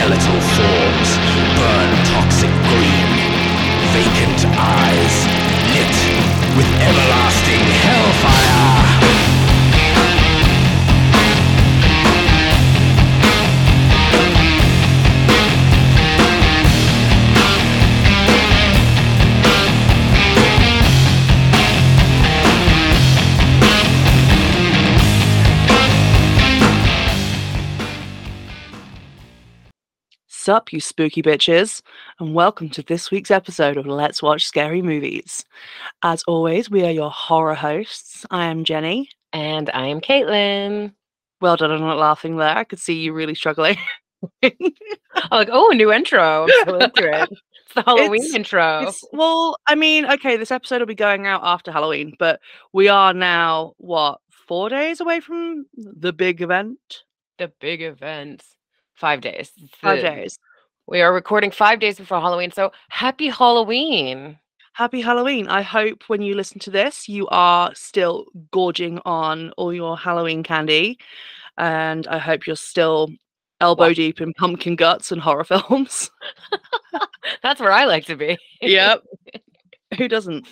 skeletal forms burn toxic green. Vacant eyes lit with everlasting hellfire. Sup, you spooky bitches, and welcome to this week's episode of Let's Watch Scary Movies. As always, we are your horror hosts. I am Jenny. And I am Caitlin. Well done on not laughing there. I could see you really struggling. I'm like, oh, a new intro. I'm so into it. It's the Halloween It's- intro. It's- well, I mean, okay, this episode will be going out after Halloween, but we are now, what, four days away from the big event? The big event. Five days. It's Five the- days. We are recording five days before Halloween. So happy Halloween. Happy Halloween. I hope when you listen to this, you are still gorging on all your Halloween candy. And I hope you're still elbow What? deep in pumpkin guts and horror films. That's where I like to be. yep. Who doesn't?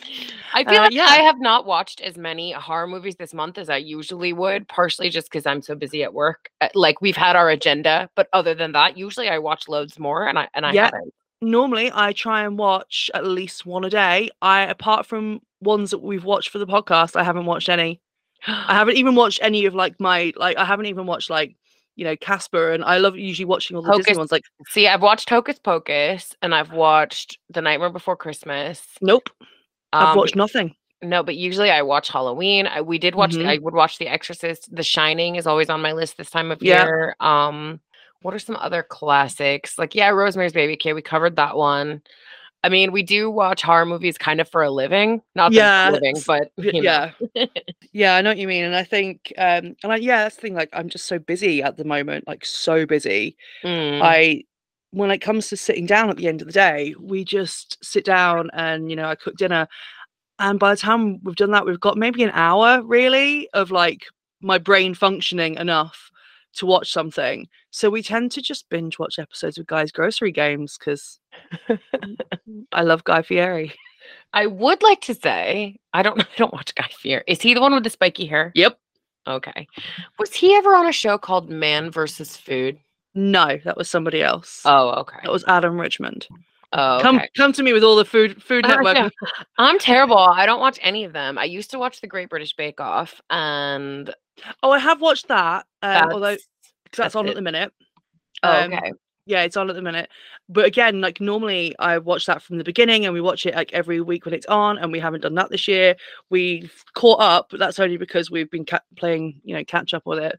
I feel Uh, like yeah. I have not watched as many horror movies this month as I usually would, partially just because I'm so busy at work. Uh, Like we've had our agenda, but other than that, usually I watch loads more, and I and I Yeah. haven't. Normally, I try and watch at least one a day. I, apart from ones that we've watched for the podcast, I haven't watched any. I haven't even watched any of like my like. I haven't even watched like you know Casper, and I love usually watching all the Disney Hocus- ones. Like, See, I've watched Hocus Pocus, and I've watched The Nightmare Before Christmas. nope, I've Um, watched nothing. No, but usually I watch Halloween. I, we did watch. Mhm. I would watch The Exorcist. The Shining is always on my list this time of Yeah. year. Um, what are some other classics? Like, yeah, Rosemary's Baby. Okay, we covered that one. I mean, we do watch horror movies kind of for a living, not Yeah, living, but you know. yeah. Yeah i know what you mean and i think um and like yeah that's the thing like i'm just so busy at the moment like so busy. Mm, i when it comes to sitting down at the end of the day we just sit down and you know i cook dinner and by the time we've done that we've got maybe an hour really of like my brain functioning enough to watch something so we tend to just binge watch episodes of guys grocery games because i love guy fieri I would like to say I don't. I don't watch Guy Fieri. Is he the one with the spiky hair? yep Okay. Was he ever on a show called Man versus Food? no that was somebody else Oh, okay. that was adam richman Oh, Come okay. come to me with all the food food network. know. I'm terrible. I don't watch any of them. I used to watch the Great British Bake Off, and Oh, I have watched that. Um, although that's, 'cause that's, that's on it. at the minute. oh, um, okay. Yeah, it's on at the minute. But again, like normally I watch that from the beginning and we watch it like every week when it's on, and we haven't done that this year. We've caught up, but that's only because we've been ca- playing, you know, catch up with it.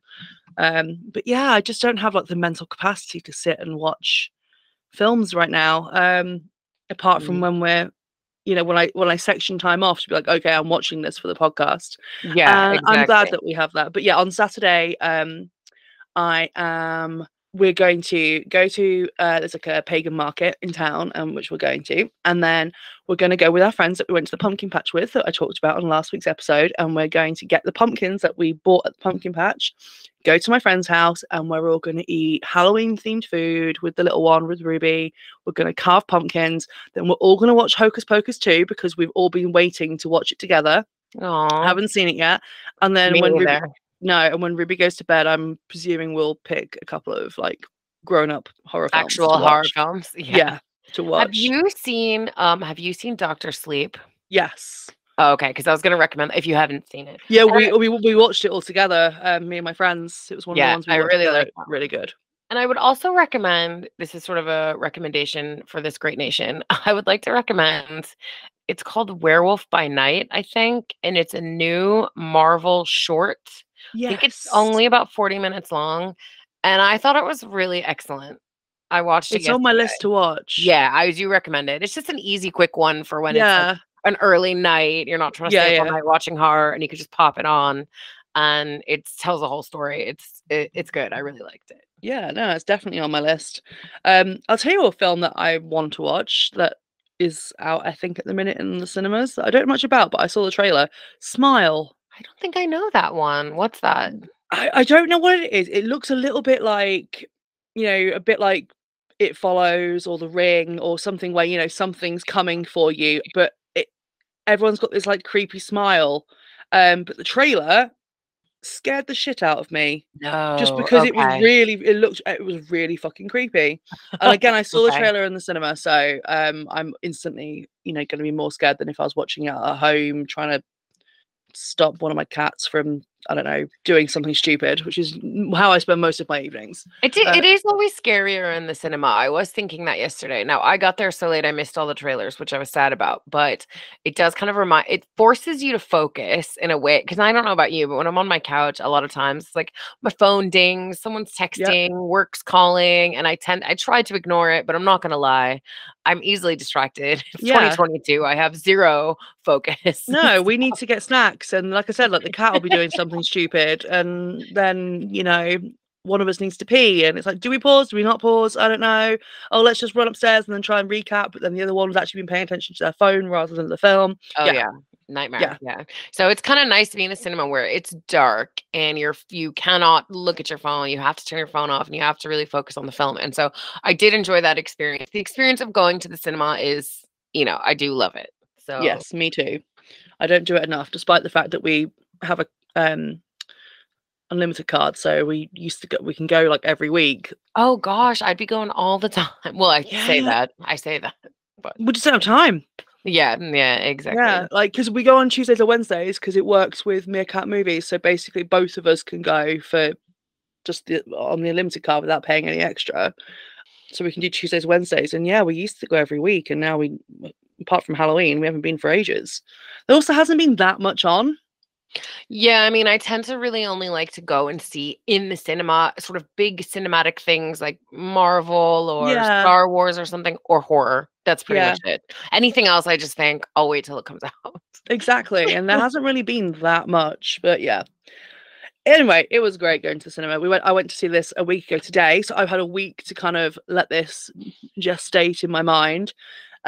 Um, but yeah, I just don't have like the mental capacity to sit and watch films right now. Um, apart from Mm. when we're you know, when I when I section time off to be like, okay, I'm watching this for the podcast. Yeah, and I'm glad that we have that. But yeah, on Saturday, um, I am. We're going to go to uh, there's like a pagan market in town, um, which we're going to, and then we're going to go with our friends that we went to the pumpkin patch with that I talked about on last week's episode, and we're going to get the pumpkins that we bought at the pumpkin patch, go to my friend's house, and we're all going to eat Halloween themed food with the little one with Ruby. We're going to carve pumpkins. Then we're all going to watch Hocus Pocus too because we've all been waiting to watch it together. Aw, Haven't seen it yet. And then me when Ruby. No, and when Ruby goes to bed, I'm presuming we'll pick a couple of like grown up horror films. actual horror films. Yeah. to watch. Have you seen um have you seen Doctor Sleep? Yes. Oh, okay, because I was gonna recommend if you haven't seen it. Yeah, we, I- we we watched it all together. Um, me and my friends. It was one Yeah, of the ones we I really like Really good. And I would also recommend this is sort of a recommendation for this great nation. I would like to recommend it's called Werewolf by Night, I think, and it's a new Marvel short. Yeah. I think it's only about 40 minutes long, and I thought it was really excellent. I watched it. It's on my list to watch. Yeah, I do recommend it. It's just an easy, quick one for when it's like an early night. You're not trying to Yeah, stay up all night watching horror, and you could just pop it on, and it tells the whole story. It's it, it's good. I really liked it. Yeah, no, it's definitely on my list. Um, I'll tell you a film that I want to watch that is out, I think, at the minute in the cinemas. that I don't know much about, but I saw the trailer. Smile. I don't think I know that one. What's that? I, I don't know what it is. It looks a little bit like, you know, a bit like It Follows or The Ring or something where you know something's coming for you, but it everyone's got this like creepy smile. Um, but the trailer scared the shit out of me No. just because it was really it looked it was really fucking creepy and again i saw the trailer in the cinema so um i'm instantly you know going to be more scared than if i was watching it at home trying to stop one of my cats from i don't know doing something stupid which is how i spend most of my evenings It, Uh, it is always scarier in the cinema. I was thinking that yesterday. Now I got there so late I missed all the trailers, which I was sad about. But it does kind of remind it forces you to focus in a way. Because I don't know about you, but when I'm on my couch, a lot of times it's like my phone dings, someone's texting, work's calling, and I tend I try to ignore it, but I'm not gonna lie, I'm easily distracted. It's Yeah. 2022. I have zero focus. no we need to get snacks and like i said like the cat will be doing something stupid and then you know one of us needs to pee and it's like do we pause do we not pause i don't know oh let's just run upstairs and then try and recap but then the other one was actually been paying attention to their phone rather than the film Oh Yeah. yeah. Nightmare. Yeah. So it's kind of nice to be in a cinema where it's dark and you're you cannot look at your phone. You have to turn your phone off and you have to really focus on the film. And so I did enjoy that experience. The experience of going to the cinema is, you know, I do love it. So Yes, me too. I don't do it enough, despite the fact that we have a um unlimited card. So we used to go we can go like every week. Oh gosh, I'd be going all the time. Well, I say that. I say that. But we just don't have time. Yeah, mm, yeah, exactly. Yeah, like because we go on Tuesdays or Wednesdays because it works with Meerkat Movies. So basically, both of us can go for just the on the unlimited card without paying any extra. So we can do Tuesdays, Wednesdays, and yeah, we used to go every week, and now we, apart from Halloween, we haven't been for ages. There also hasn't been that much on. Yeah, I mean, I tend to really only like to go and see in the cinema sort of big cinematic things like Marvel or Yeah. Star Wars or something or horror. That's pretty Yeah. much it. Anything else, I just think I'll wait till it comes out. Exactly. And there hasn't really been that much, but yeah. Anyway, it was great going to the cinema. We went I went to see this a week ago today, so I've had a week to kind of let this gestate in my mind.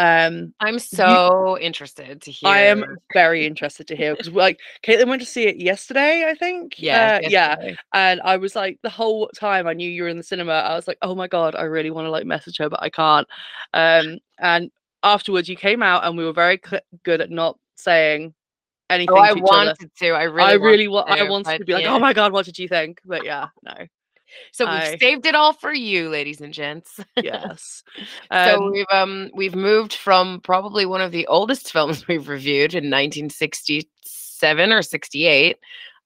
Um I'm so interested to hear. I am very interested to hear because like Caitlin went to see it yesterday, I think. Yeah, Uh, yeah. And I was like the whole time I knew you were in the cinema, I was like, oh my god, I really want to like message her, but I can't. Um and afterwards you came out and we were very cl- good at not saying anything Oh, I to each other. wanted to. I really, I really wanted wa- I wanted to be like, yeah. oh my god, what did you think? But yeah, no, So we've I- saved it all for you, ladies and gents. yes. so Um, we've um we've moved from probably one of the oldest films we've reviewed in 1967 or 68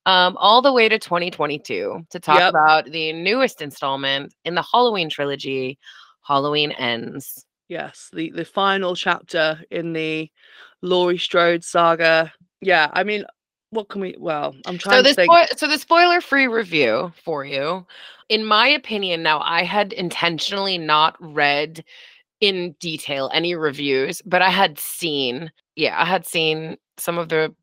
um all the way to 2022 to talk Yep. about the newest installment in the Halloween trilogy Halloween Ends. yes, the the final chapter in the Laurie Strode saga. Yeah, I mean, what can we? Well, I'm trying So to the think. spo- so the spoiler free review for you. In my opinion, now I had intentionally not read in detail any reviews, but I had seen, yeah, I had seen some of the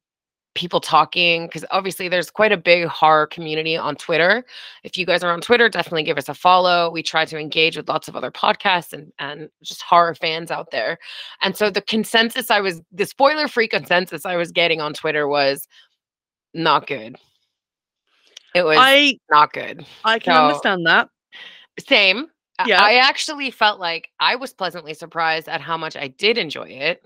people talking because obviously there's quite a big horror community on Twitter. If you guys are on Twitter, definitely give us a follow. We try to engage with lots of other podcasts and and just horror fans out there. And so the consensus I was the spoiler free consensus I was getting on Twitter was not good. It was I not good. I can So- understand that. Same. Yeah. I actually felt like I was pleasantly surprised at how much I did enjoy it.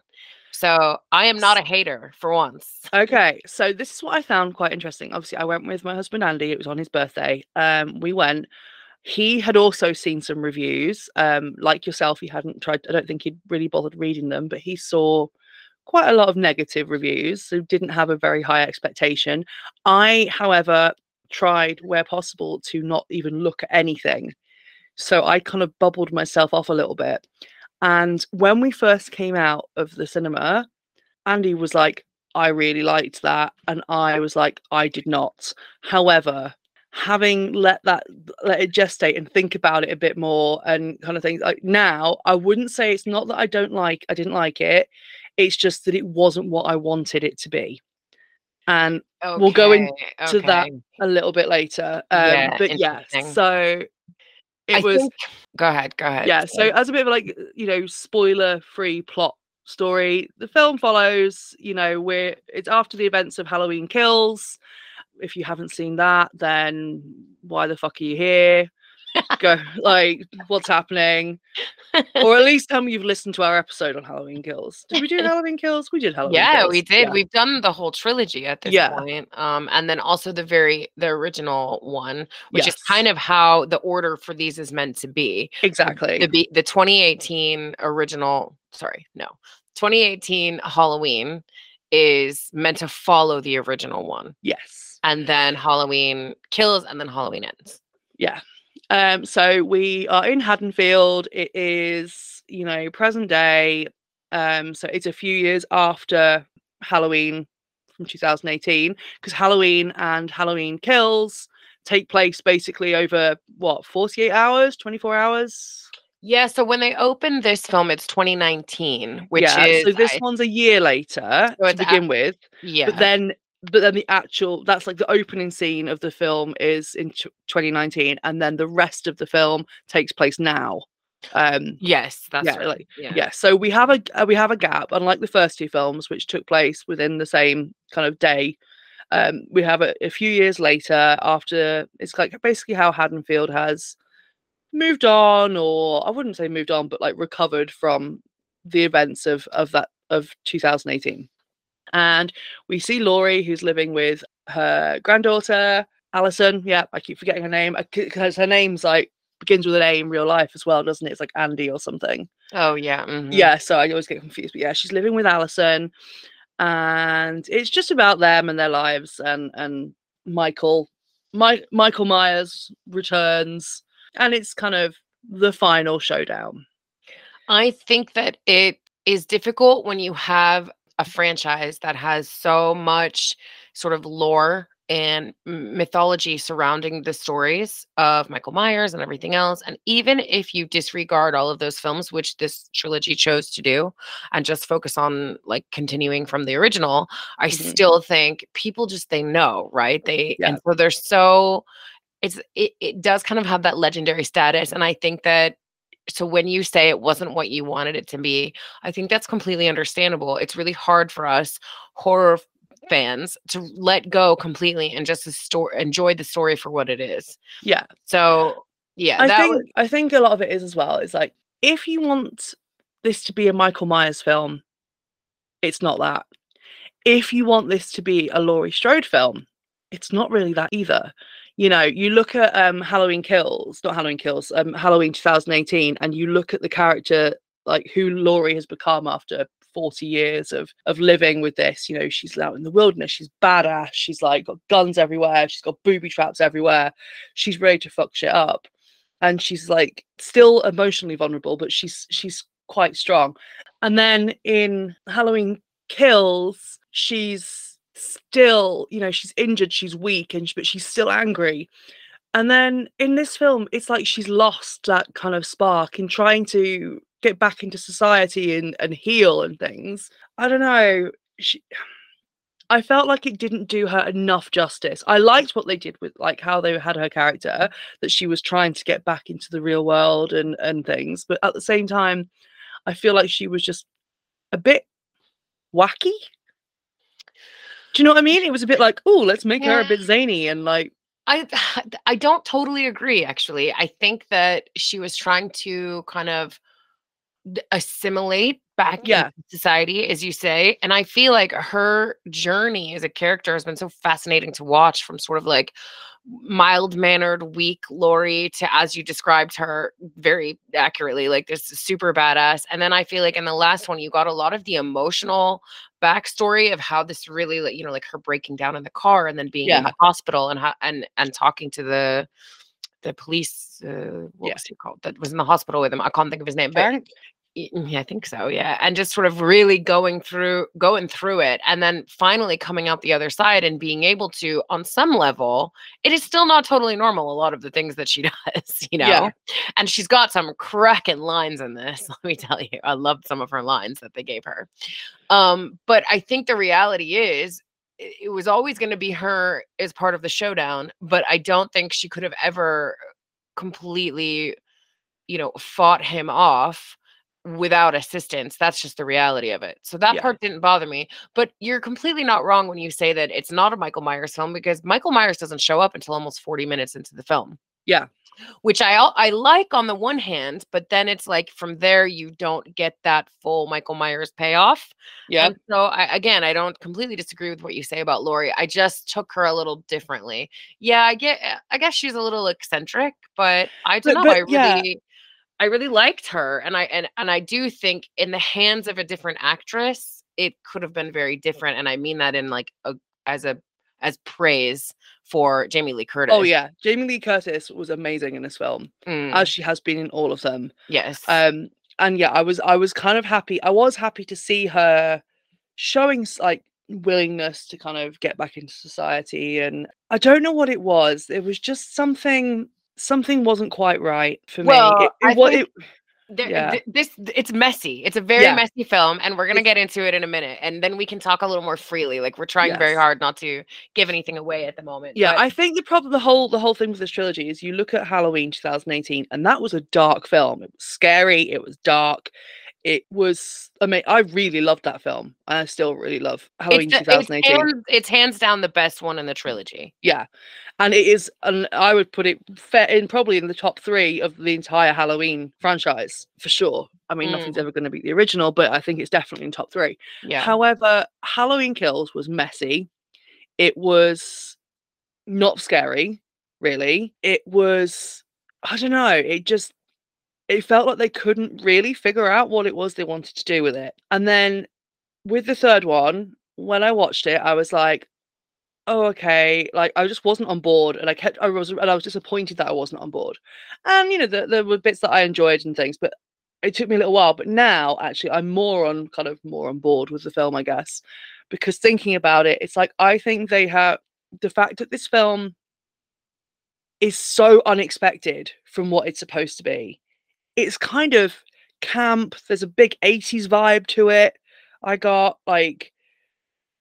So I am not a hater for once. Okay, so this is what I found quite interesting. Obviously, I went with my husband Andy. It was on his birthday. Um, we went. He had also seen some reviews. Um, like yourself, he hadn't tried. I don't think he'd really bothered reading them, but he saw quite a lot of negative reviews, so didn't have a very high expectation. I, however, tried where possible to not even look at anything. So I kind of bubbled myself off a little bit. And when we first came out of the cinema, Andy was like, I really liked that. And I was like, I did not. However, having let that let it gestate and think about it a bit more and kind of things like now, I wouldn't say it's not that I don't like I didn't like it. It's just that it wasn't what I wanted it to be. And We'll go into Okay, that a little bit later. Um Yeah, but interesting. so it I was think- go ahead, go ahead. yeah so as a bit of like you know spoiler free plot story the film follows you know we're it's after the events of halloween kills if you haven't seen that then why the fuck are you here Go like what's happening, or at least tell me you've listened to our episode on Halloween Kills. Did we do Halloween Kills? We did Halloween. yeah, Kills. we did. Yeah. We've done the whole trilogy at this Yeah. point. Um, and then also the very the original one, which is kind of how the order for these is meant to be. exactly. The be- the 2018 original, sorry, no. 2018 Halloween is meant to follow the original one. yes. And then Halloween kills and then Halloween ends. Yeah. Um, so we are in Haddonfield. It is, you know, present day. Um, so it's a few years after Halloween from 2018, because Halloween and Halloween Kills take place basically over what 48 hours, 24 hours. Yeah, so when they opened this film, it's 2019, which yeah. is so this I- one's a year later So to begin with. yeah. But then but then the actual that's like the opening scene of the film is in tw 2019 and then the rest of the film takes place now. Um yes, that's yeah, right. like- yeah. yeah so we have a uh, we have a gap unlike the first two films which took place within the same kind of day um we have a, a few years later after it's like basically how haddonfield has moved on or i wouldn't say moved on but like recovered from the events of of that of 2018 and we see laurie who's living with her granddaughter allyson yeah i keep forgetting her name because her name's like begins with an a in real life as well doesn't it it's like andy or something Oh yeah. mhm. yeah, so I always get confused. But yeah, she's living with Allyson, and it's just about them and their lives. And and Michael, My, Michael Myers returns, and it's kind of the final showdown. I think that it is difficult when you have a franchise that has so much sort of lore and mythology surrounding the stories of Michael Myers and everything else. And even if you disregard all of those films, which this trilogy chose to do, and just focus on like continuing from the original, I Mhm. still think people just they know, right? They Yeah. and so they're so it's it, it does kind of have that legendary status. And I think that so when you say it wasn't what you wanted it to be, I think that's completely understandable. It's really hard for us horror fans to let go completely and just enjoy the story for what it is. Yeah, So yeah, I think was, I think a lot of it is as well. It's like if you want this to be a Michael Myers film, it's not that. If you want this to be a Laurie Strode film, it's not really that either. You know, you look at um Halloween Kills, not Halloween Kills, um Halloween 2018, and you look at the character like who Laurie has become after 40 years of of living with this. You know, she's out in the wilderness, she's badass, she's like got guns everywhere, she's got booby traps everywhere, she's ready to fuck shit up. And she's like still emotionally vulnerable, but she's she's quite strong. And then in Halloween Kills, she's still, you know, she's injured, she's weak, and but she's still angry. And then in this film, it's like she's lost that kind of spark in trying to get back into society and, and heal and things. I don't know. She, I felt like it didn't do her enough justice. I liked what they did with like how they had her character, that she was trying to get back into the real world and and things. But at the same time, I feel like she was just a bit wacky. Do you know what I mean? It was a bit like, oh, let's make her a bit zany and like, I I don't totally agree actually. I think that she was trying to kind of assimilate back Yeah. into society as you say and I feel like her journey as a character has been so fascinating to watch from sort of like mild mannered weak Laurie to as you described her very accurately like this super badass. And then I feel like in the last one you got a lot of the emotional backstory of how this really like you know like her breaking down in the car and then being in the hospital and how and and talking to the the police uh, what Yeah. was he called? That was in the hospital with him. I can't think of his name but Yeah, I think so. Yeah, and just sort of really going through going through it, and then finally coming out the other side and being able to, on some level, it is still not totally normal. A lot of the things that she does, you know. Yeah. And she's got some cracking lines in this. Let me tell you, I loved some of her lines that they gave her. Um, but I think the reality is. It it was always going to be her as part of the showdown, but I don't think she could have ever completely, you know, fought him off without assistance. That's just the reality of it. So that Yeah. part didn't bother me. But you're completely not wrong when you say that it's not a Michael Myers film because Michael Myers doesn't show up until almost 40 minutes into the film. Yeah. Which I I like on the one hand, but then it's like from there you don't get that full Michael Myers payoff. Yeah. And so I, again, I don't completely disagree with what you say about Laurie. I just took her a little differently. Yeah, I get. I guess she's a little eccentric, but I don't But- know. but I really, yeah. I really liked her, and I and and I do think in the hands of a different actress, it could have been very different. And I mean that in like a as a as praise for Jamie Lee Curtis. Oh yeah, Jamie Lee Curtis was amazing in this film, Mm, as she has been in all of them. yes. Um, and yeah, I was I was kind of happy. I was happy to see her showing like willingness to kind of get back into society. And I don't know what it was. It was just something. Something wasn't quite right for Well, me. It, it, think- it, There, Yeah. th- this it's messy. It's a very Yeah. messy film, and we're gonna get into it in a minute, and then we can talk a little more freely. Like we're trying very hard not to give anything away at the moment. Yeah, but- I think the problem, the whole, the whole thing with this trilogy is you look at Halloween 2018, and that was a dark film. It was scary. It was dark. It was. I mean, I really loved that film, and I still really love Halloween it's, the- it's 2018. hands, it's hands down the best one in the trilogy. Yeah, and it is, and I would put it fair in probably in the top three of the entire Halloween franchise for sure. I mean, Mm. nothing's ever going to beat the original, but I think it's definitely in top three. Yeah. However, Halloween Kills was messy. It was not scary, really. It was, I don't know, it just, it felt like they couldn't really figure out what it was they wanted to do with it. And then with the third one, when I watched it, I was like, oh, okay. Like, I just wasn't on board. And I kept, I was, and I was disappointed that I wasn't on board. And, you know, there, were bits that I enjoyed and things, but it took me a little while. But now, actually, I'm more on, kind of more on board with the film, I guess because thinking about it, it's like I think they have the fact that this film is so unexpected from what it's supposed to be. It's kind of camp. There's a big 80s vibe to it. I got like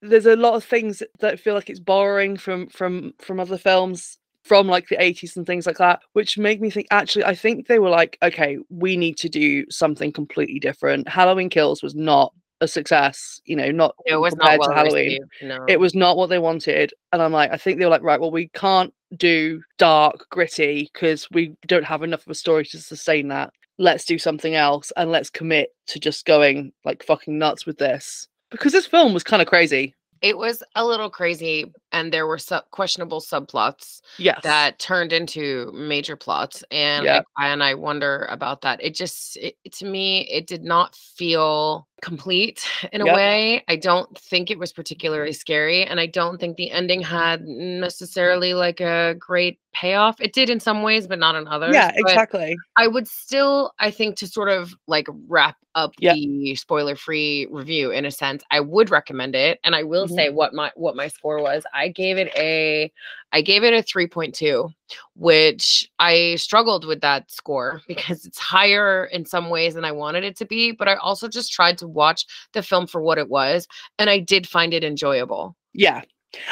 there's a lot of things that- feel like it's borrowing from from from other films from like the 80s and things like that which make me think actually i think they were like okay we need to do something completely different halloween kills was not a success you know not it was compared not to halloween. No. it was not what they wanted and i'm like i think they were like right well we can't do dark gritty because we don't have enough of a story to sustain that let's do something else and let's commit to just going like fucking nuts with this because this film was kind of crazy it was a little crazy, and there were sub- questionable subplots yes that turned into major plots and Yeah. I, and I wonder about that. It just it, to me it did not feel complete in a way. I don't think it was particularly scary and I don't think the ending had necessarily like a great payoff. It did in some ways but not in others. yeah But exactly I would still I think to sort of like wrap up Yep. the spoiler free review in a sense, I would recommend it and I will Mhm. say what my what my score was. I gave it a I gave it a 3.2, which I struggled with that score because it's higher in some ways than I wanted it to be, but I also just tried to watch the film for what it was and I did find it enjoyable. yeah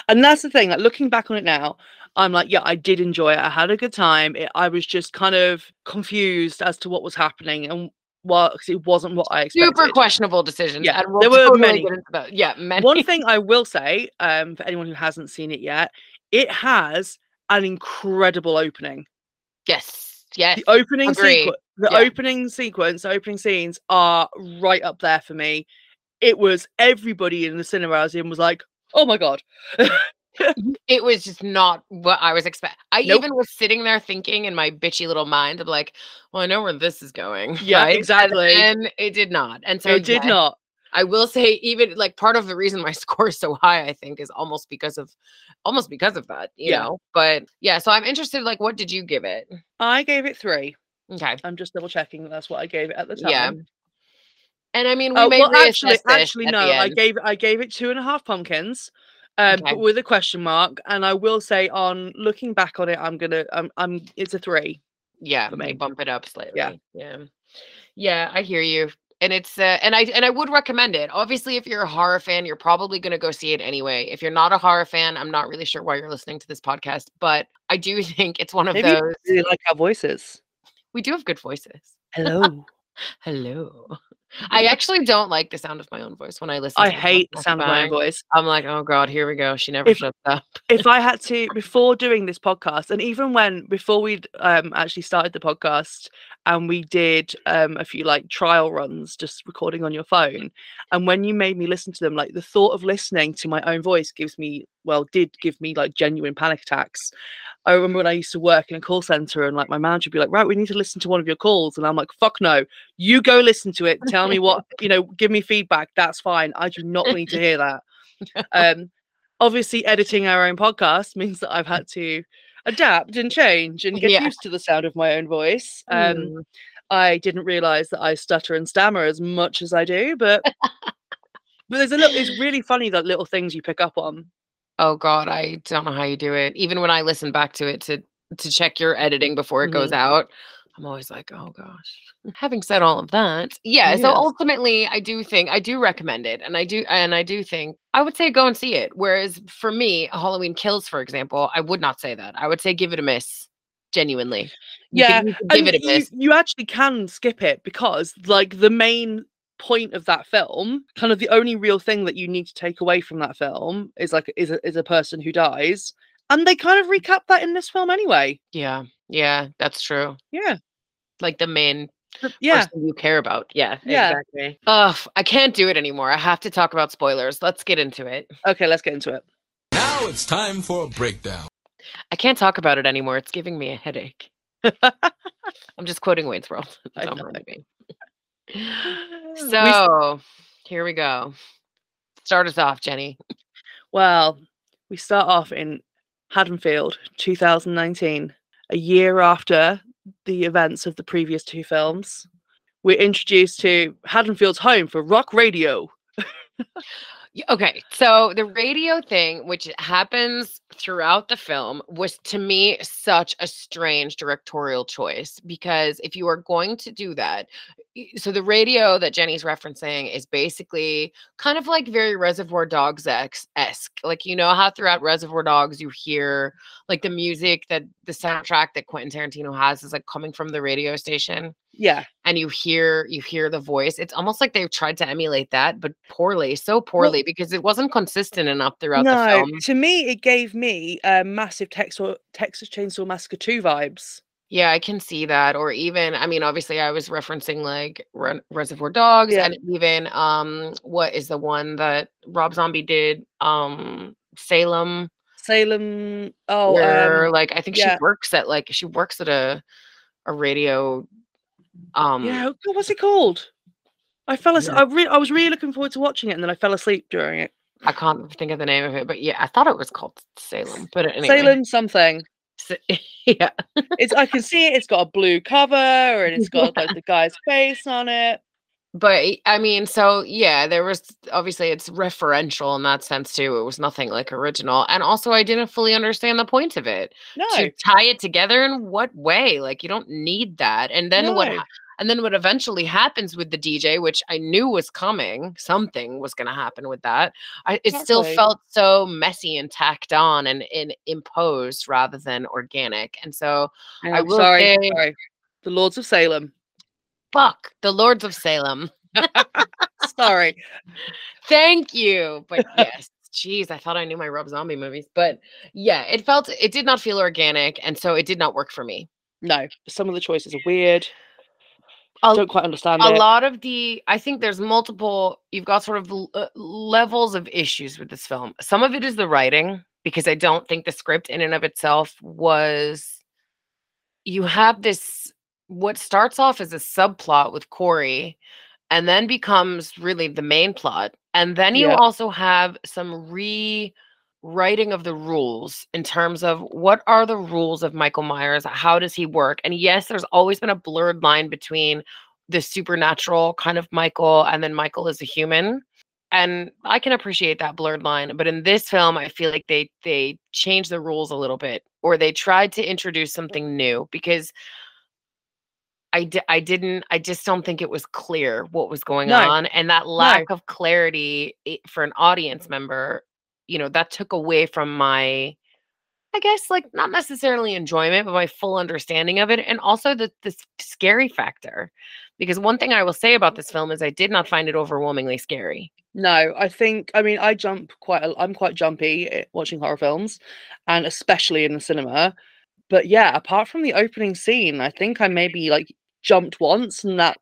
and that's the thing like looking back on it now i'm like yeah i did enjoy it i had a good time it, i was just kind of confused as to what was happening and well 'cause it wasn't what i expected Super questionable decisions. Yeah, we'll there were totally many. get into that. Yeah, many. one thing I will say, um, for anyone who hasn't seen it yet, it has an incredible opening. yes. Yes. The opening agree. sequence, the Yeah. opening sequence, the opening scenes are right up there for me. It was everybody in the cinema I was in was like, "Oh my god!" it was just not what I was expecting. I Nope. even was sitting there thinking in my bitchy little mind of like, well, I know where this is going. Yeah, right? Exactly. And, it did not. And so it did yeah, not. I will say, even like part of the reason my score is so high, I think, is almost because of almost because of that, you Yeah. know. But yeah, so I'm interested, like, what did you give it? I gave it three. Okay. I'm just double checking that that's what I gave it at the time. Yeah. And I mean, we Oh, may well, actually, actually, no. I gave I gave it two and a half pumpkins, um, Okay. but with a question mark. And I will say, on looking back on it, I'm gonna, I'm, I'm, it's a three. yeah for me. bump it up slightly Yeah. yeah yeah i hear you and it's uh, and i and i would recommend it obviously if you're a horror fan you're probably going to go see it anyway if you're not a horror fan i'm not really sure why you're listening to this podcast but i do think it's one of Maybe those really like our voices. we do have good voices Hello. hello I actually don't like the sound of my own voice when I listen. I hate the sound of my own voice. I'm like, oh god, here we go. She never If- shuts up. if I had to before doing this podcast, and even when before we'd um actually started the podcast and we did um a few like trial runs just recording on your phone, and when you made me listen to them, like the thought of listening to my own voice gives me well, did give me like genuine panic attacks. I remember when I used to work in a call center and like my manager would be like, right, we need to listen to one of your calls. And I'm like, fuck no, you go listen to it. Tell me what, you know, give me feedback. That's fine. I do not need to hear that. Um, obviously editing our own podcast means that I've had to adapt and change and get Yeah. used to the sound of my own voice. Um, Mm. I didn't realize that I stutter and stammer as much as I do, but but there's a little. It's really funny that little things you pick up on. Oh god, I don't know how you do it. Even when I listen back to it to to check your editing before it goes Mm-hmm. out, I'm always like, oh gosh. Having said all of that, yeah. So ultimately, I do think I do recommend it, and I do and I do think I would say go and see it. Whereas for me, Halloween Kills, for example, I would not say that. I would say give it a miss. Genuinely, You Yeah, could- you could give it a you, miss. you actually can skip it because like the main point of that film, kind of the only real thing that you need to take away from that film is like is a, is a person who dies, and they kind of mm. recap that in this film anyway. Yeah, yeah, that's true. Yeah, Like the main yeah. person you care about. Yeah, Yeah. exactly. Ugh, I can't do it anymore. I have to talk about spoilers. Let's get into it. Okay, let's get into it. Now it's time for a breakdown. I can't talk about it anymore. It's giving me a headache. I'm just quoting Wayne's World. I Don't know. mind me. We So here we go. Start us off, Jenny. Well, we start off in Haddonfield, 2019, a year after the events of the previous two films. We're introduced to Haddonfield's home for rock radio. Okay, so the radio thing, which happens throughout the film, was to me such a strange directorial choice because if you are going to do that, so the radio that Jenny's referencing is basically kind of like very Reservoir Dogs esque. Like, you know how throughout Reservoir Dogs you hear like the music that the soundtrack that Quentin Tarantino has is like coming from the radio station Yeah. and you hear you hear the voice it's almost like they've tried to emulate that but poorly so poorly because it wasn't consistent enough throughout the film to me, it gave me uh, massive Texas, Texas Chainsaw Massacre 2 vibes. yeah i can see that or even i mean obviously i was referencing like Re- reservoir dogs Yeah. and even um what is the one that rob zombie did um salem Salem. Oh, where um, like i think yeah. she works at like she works at a a radio um yeah. what- What's it called? I fell asleep. Yeah. I, re- I was really looking forward to watching it, and then I fell asleep during it. i can't think of the name of it but yeah i thought it was called salem but anyway Salem something. Yeah It's I can see it. It's got a blue cover, and it's got like the guy's face on it. But I mean, so yeah, there was obviously it's referential in that sense too. It was nothing like original, and also I didn't fully understand the point of it. No, To tie it together in what way? Like you don't need that. And then what? No. ha- And then what eventually happens with the DJ, which I knew was coming, something was going to happen with that. I, it still felt so messy and tacked on and, and imposed rather than organic. And so, I I'm will sorry, say- sorry. The Lords of Salem. Fuck the Lords of Salem. Sorry. Thank you. But yes, geez, I thought I knew my Rob Zombie movies. But yeah, it felt it did not feel organic, and so it did not work for me. No, some of the choices are weird. I Don't quite understand A it. lot of the I think there's multiple. You've got sort of l- uh, levels of issues with this film. Some of it is the writing because I don't think the script in and of itself was. You have this what starts off as a subplot with Corey, and then becomes really the main plot. And then you Yeah. also have some rewriting of the rules in terms of what are the rules of Michael Myers? How does he work? And yes, there's always been a blurred line between the supernatural kind of Michael and then Michael is a human. And I can appreciate that blurred line, but in this film, I feel like they they changed the rules a little bit, or they tried to introduce something new because I, di- I didn't I just don't think it was clear what was going No. on and that lack of clarity i- for an audience member you know that took away from my I guess like not necessarily enjoyment but my full understanding of it and also the the scary factor Because one thing I will say about this film is I did not find it overwhelmingly scary. No, I think I mean I jump quite. A, I'm quite jumpy eh, watching horror films, and especially in the cinema. But yeah, apart from the opening scene, I think I maybe like jumped once, and that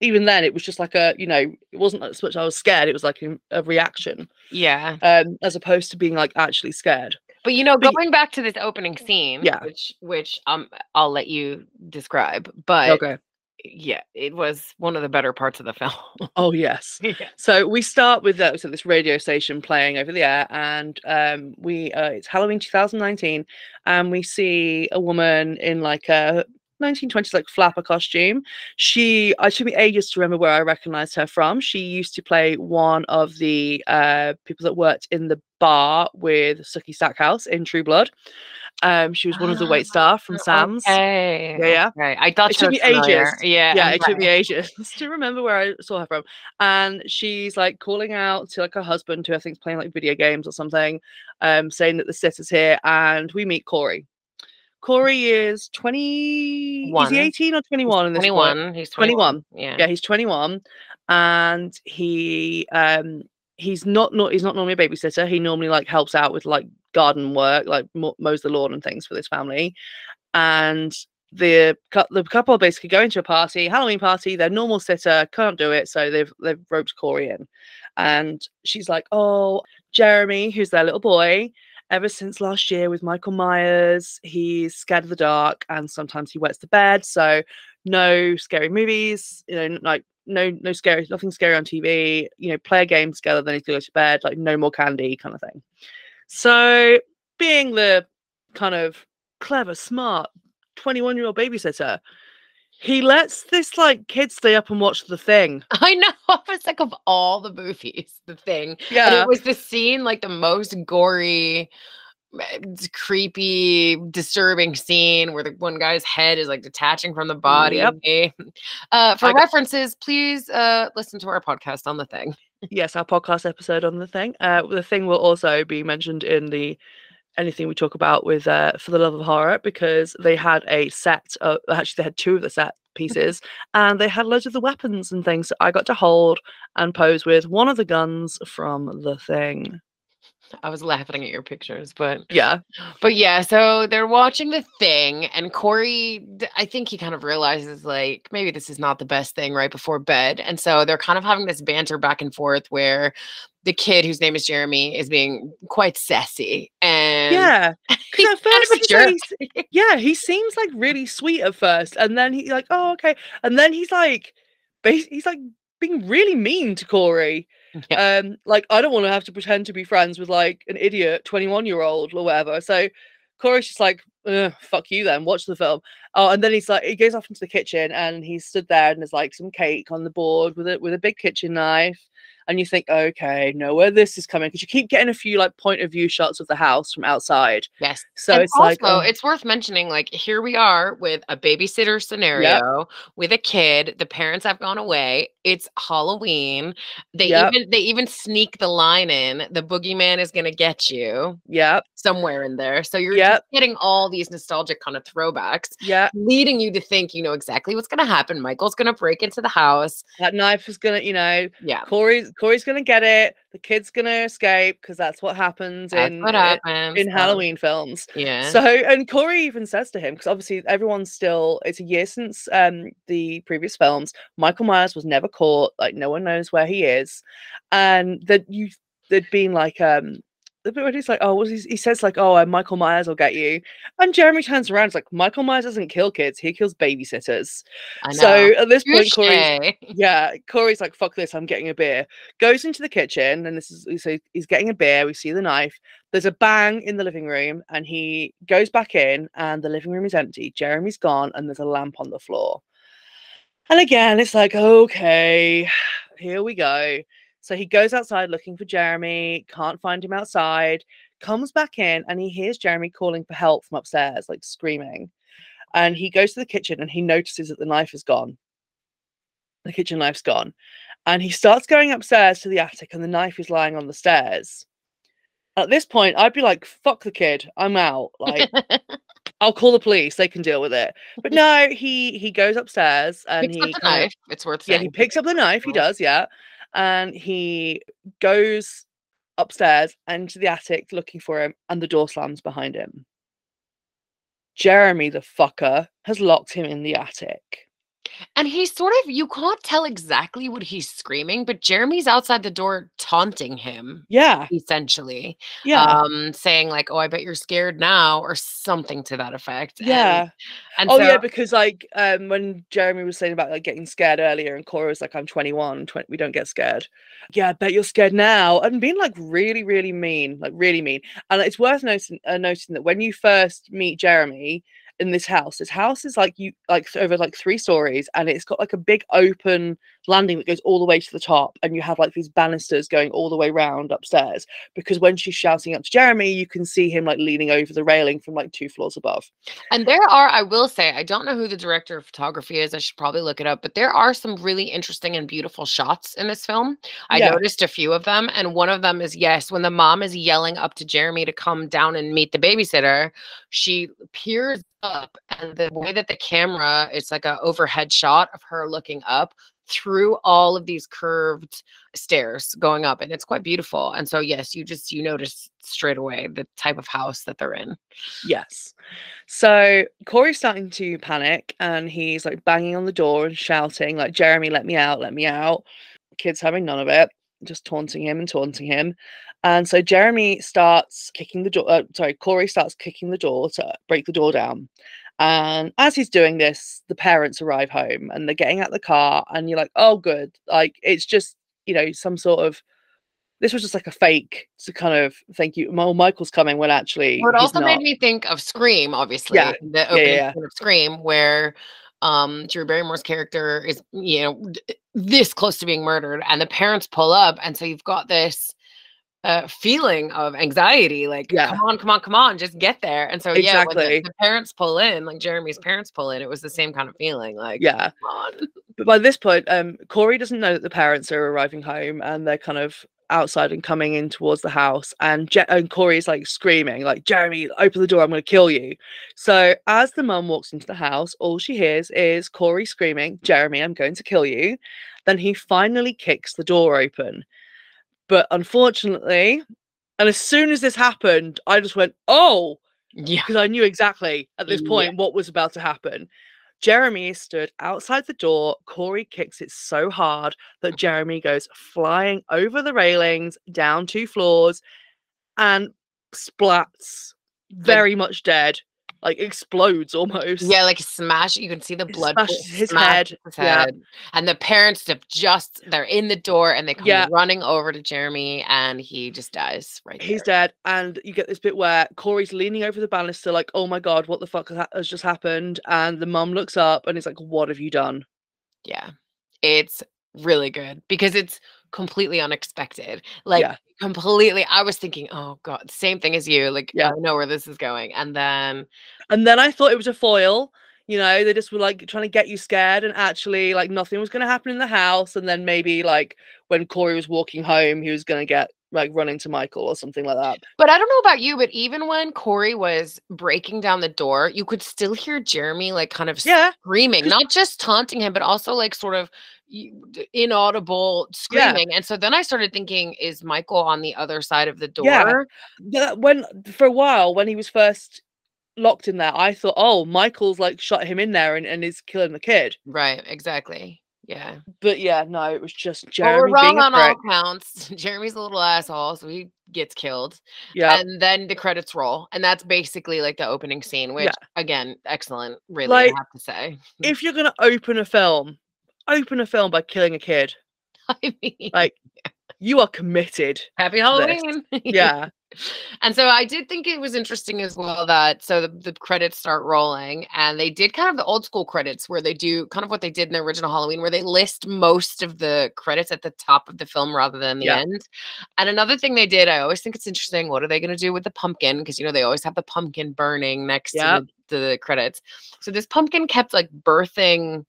even then it was just like a you know it wasn't as much I was scared. It was like a, a reaction, Yeah. um, as opposed to being like actually scared. But you know, But going back to this opening scene, Yeah. which which um I'll let you describe. But Okay. yeah, it was one of the better parts of the film. Oh yes. yeah. So we start with uh, so this radio station playing over the air, and um, we uh, it's Halloween 2019, and we see a woman in like a 1920s like flapper costume. She it took me ages to remember where I recognized her from. She used to play one of the uh, people that worked in the bar with Sookie Stackhouse in True Blood. Um, she was one of the wait staff from Sam's. Okay. Yeah, yeah. Okay. I thought It she took me familiar. ages. Yeah. yeah, I'm it took me ages to remember where I saw her from. And she's like calling out to like her husband, who I think is playing like video games or something, um, saying that the sitter's here. And we meet Corey. Corey is 20. Is he 18 or 21 in this point? 21. He's 21. 21. Yeah. Yeah, he's 21. And he um he's not not he's not normally a babysitter. He normally like helps out with like garden work, like mo- mows the lawn and things for this family. And the the couple are basically going to a party, Halloween party. Their normal sitter can't do it, so they've they've roped Corey in, and she's like, "Oh, Jeremy, who's their little boy, ever since last year with Michael Myers, he's scared of the dark, and sometimes he wets the bed. So no scary movies, you know, like no no scary, nothing scary on TV. You know, play a game together, then he's gonna go to bed. Like no more candy, kind of thing. So being the kind of clever, smart 21 year old babysitter, he lets this like kid stay up and watch the thing. I know. I was like, of all the movies, the thing. And Yeah. it was the scene, like the most gory, creepy, disturbing scene where the one guy's head is like detaching from the body. Yep. Uh, for I got- references, please uh, listen to our podcast on the thing. yes, our podcast episode on the thing. Uh, the thing will also be mentioned in the anything we talk about with uh, for the love of horror because they had a set. Of, actually, they had two of the set pieces, and they had loads of the weapons and things. that I got to hold and pose with one of the guns from the thing. I was laughing at your pictures, but Yeah, But yeah, so they're watching the thing, and Corey, I think he kind of realizes like maybe this is not the best thing right before bed. And so they're kind of having this banter back and forth where the kid, whose name is Jeremy, is being quite sassy. And yeah. he's at kind first, of jerk. like, yeah, he seems like really sweet at first, and then he's like, oh okay, and then he's like, he's like being really mean to Corey. Um, like I don't want to have to pretend to be friends with like an idiot twenty-one year old or whatever. So Corey's just like, fuck you then, watch the film. Oh, and then he's like, he goes off into the kitchen and he's stood there and there's like some cake on the board with it with a big kitchen knife. And you think, okay, know where this is coming because you keep getting a few like point of view shots of the house from outside. Yes. So and it's like, also, oh, it's worth mentioning like here we are with a babysitter scenario with a kid. The parents have gone away. It's Halloween. They Yep. even they even sneak the line in. The boogeyman is gonna get you yeah, somewhere in there. So you're Yep. just getting all these nostalgic kind of throwbacks, yeah. leading you to think you know exactly what's gonna happen. Michael's gonna break into the house. That knife is gonna, you know, Yeah. Corey's Corey's gonna get it. The kid's gonna escape because that's what happens That's in what happens. in Halloween films. Yeah. So and Corey even says to him because obviously everyone's still it's a year since um the previous films. Michael Myers was never caught. Like no one knows where he is, and that you there'd been like um. The bit where he's like, oh, he, he says like, oh, uh, Michael Myers will get you, and Jeremy turns around, it's like Michael Myers doesn't kill kids, he kills babysitters. I know. So at this point, Corey's Touche. yeah, Corey's like, fuck this, I'm getting a beer. Goes into the kitchen, and this is so he's getting a beer. We see the knife. There's a bang in the living room, and he goes back in, and the living room is empty. Jeremy's gone, and there's a lamp on the floor. And again, it's like, okay, here we go. So he goes outside looking for Jeremy, can't find him outside, comes back in, and he hears Jeremy calling for help from upstairs, like screaming. And he goes to the kitchen and he notices that the knife is gone the kitchen knife's gone. And he starts going upstairs to the attic, and the knife is lying on the stairs. At this point, I'd be like, fuck the kid, I'm out. Like, I'll call the police. They can deal with it. But no, he he goes upstairs and Picks he kind of- knife. It's worth yeah, saying. he picks up the knife. He does, yeah, and he goes upstairs and into the attic looking for him, and the door slams behind him. Jeremy, the fucker, has locked him in the attic. And he's sort of, you can't tell exactly what he's screaming, but Jeremy's outside the door taunting him, Yeah, essentially. yeah, Um, saying like, Oh, I bet you're scared now, or something to that effect. And- yeah. And, oh so, yeah, because like um when Jeremy was saying about like getting scared earlier, and Corey was like, "I'm 21, 20, we don't get scared." Yeah, I bet you're scared now, and being like really, really mean, like really mean. And it's worth noting, uh, noting that when you first meet Jeremy in this house, this house is like you like over like three stories, and it's got like a big open landing that goes all the way to the top, and you have like these banisters going all the way round upstairs. Because when she's shouting up to Jeremy, you can see him like leaning over the railing from like two floors above. and there are, I will say, I don't know who the director of photography is. I should probably look it up, but there are some really interesting and beautiful shots in this film. I Yeah. noticed a few of them, and one of them is yes, when the mom is yelling up to Jeremy to come down and meet the babysitter, she peers up, and the way that the camera, it's like a overhead shot of her looking up through all of these curved stairs going up, and it's quite beautiful. And so, yes, you just you notice straight away the type of house that they're in. Yes. So Corey's starting to panic and he's like banging on the door and shouting, like, Jeremy, let me out, let me out. Kid's having none of it, just taunting him and taunting him. And so Jeremy starts kicking the door, uh, sorry, Corey starts kicking the door to break the door down. And as he's doing this, the parents arrive home and they're getting out the car, and you're like, oh, good. Like, it's just, you know, some sort of. This was just like a fake to kind of thank you. Oh, Michael's coming when actually. Well, it also made me think of Scream, obviously. Yeah, The opening yeah. scene of Scream, where um Drew Barrymore's character is, you know, this close to being murdered, and the parents pull up, and so you've got this uh feeling of anxiety, like, Yeah. come on, come on, come on, just get there. And so yeah, when the, the parents pull in, like Jeremy's parents pull in, it was the same kind of feeling, like, Yeah. come on. But by this point, um, Corey doesn't know that the parents are arriving home and they're kind of outside and coming in towards the house. And, Je- and Corey's like screaming, like, Jeremy, open the door, I'm going to kill you. So as the mum walks into the house, all she hears is Corey screaming, Jeremy, I'm going to kill you. Then he finally kicks the door open. But unfortunately, and as soon as this happened, I just went, oh, Yeah. because I knew exactly at this Yeah. point what was about to happen. Jeremy stood outside the door. Corey kicks it so hard that uh-huh. Jeremy goes flying over the railings, down two floors, and splats very much dead, like explodes almost. Yeah, like smash. You can see the blood his head, his yeah. And the parents have just they're in the door and they come Yeah. running over to Jeremy and he just dies right He's there. dead, and you get this bit where Corey's leaning over the banister, like, "Oh my god, what the fuck has, has just happened?" And the mum looks up and is like, "What have you done?" Yeah. It's really good because it's completely unexpected. Like Yeah. completely I was thinking, "Oh god, same thing as you. Like Yeah. I know where this is going." And then And then I thought it was a foil. You know, they just were like trying to get you scared, and actually, like nothing was going to happen in the house. And then maybe, like when Corey was walking home, he was going to get like running to Michael or something like that. But I don't know about you, but even when Corey was breaking down the door, you could still hear Jeremy like kind of Yeah, screaming, not just taunting him, but also like sort of inaudible Yeah. screaming. And so then I started thinking, is Michael on the other side of the door? Yeah. yeah. When for a while, when he was first locked in there, I thought, oh, Michael's like shut him in there and, and is killing the kid. Right, exactly. Yeah. But yeah, no, it was just Jeremy we're wrong being a on all counts. Jeremy's a little asshole, so he gets killed. Yeah, And then the credits roll. And that's basically like the opening scene, which Yeah. again, excellent, really, Like, I have to say. if you're gonna open a film, open a film by killing a kid. I mean, Like, you are committed. happy Halloween. Yeah. And so I did think it was interesting as well that so the, the credits start rolling and they did kind of the old school credits where they do kind of what they did in the original Halloween where they list most of the credits at the top of the film rather than the Yeah. end. And another thing they did, I always think it's interesting, what are they going to do with the pumpkin? Because you know they always have the pumpkin burning next Yep. to the, the credits. So this pumpkin kept like birthing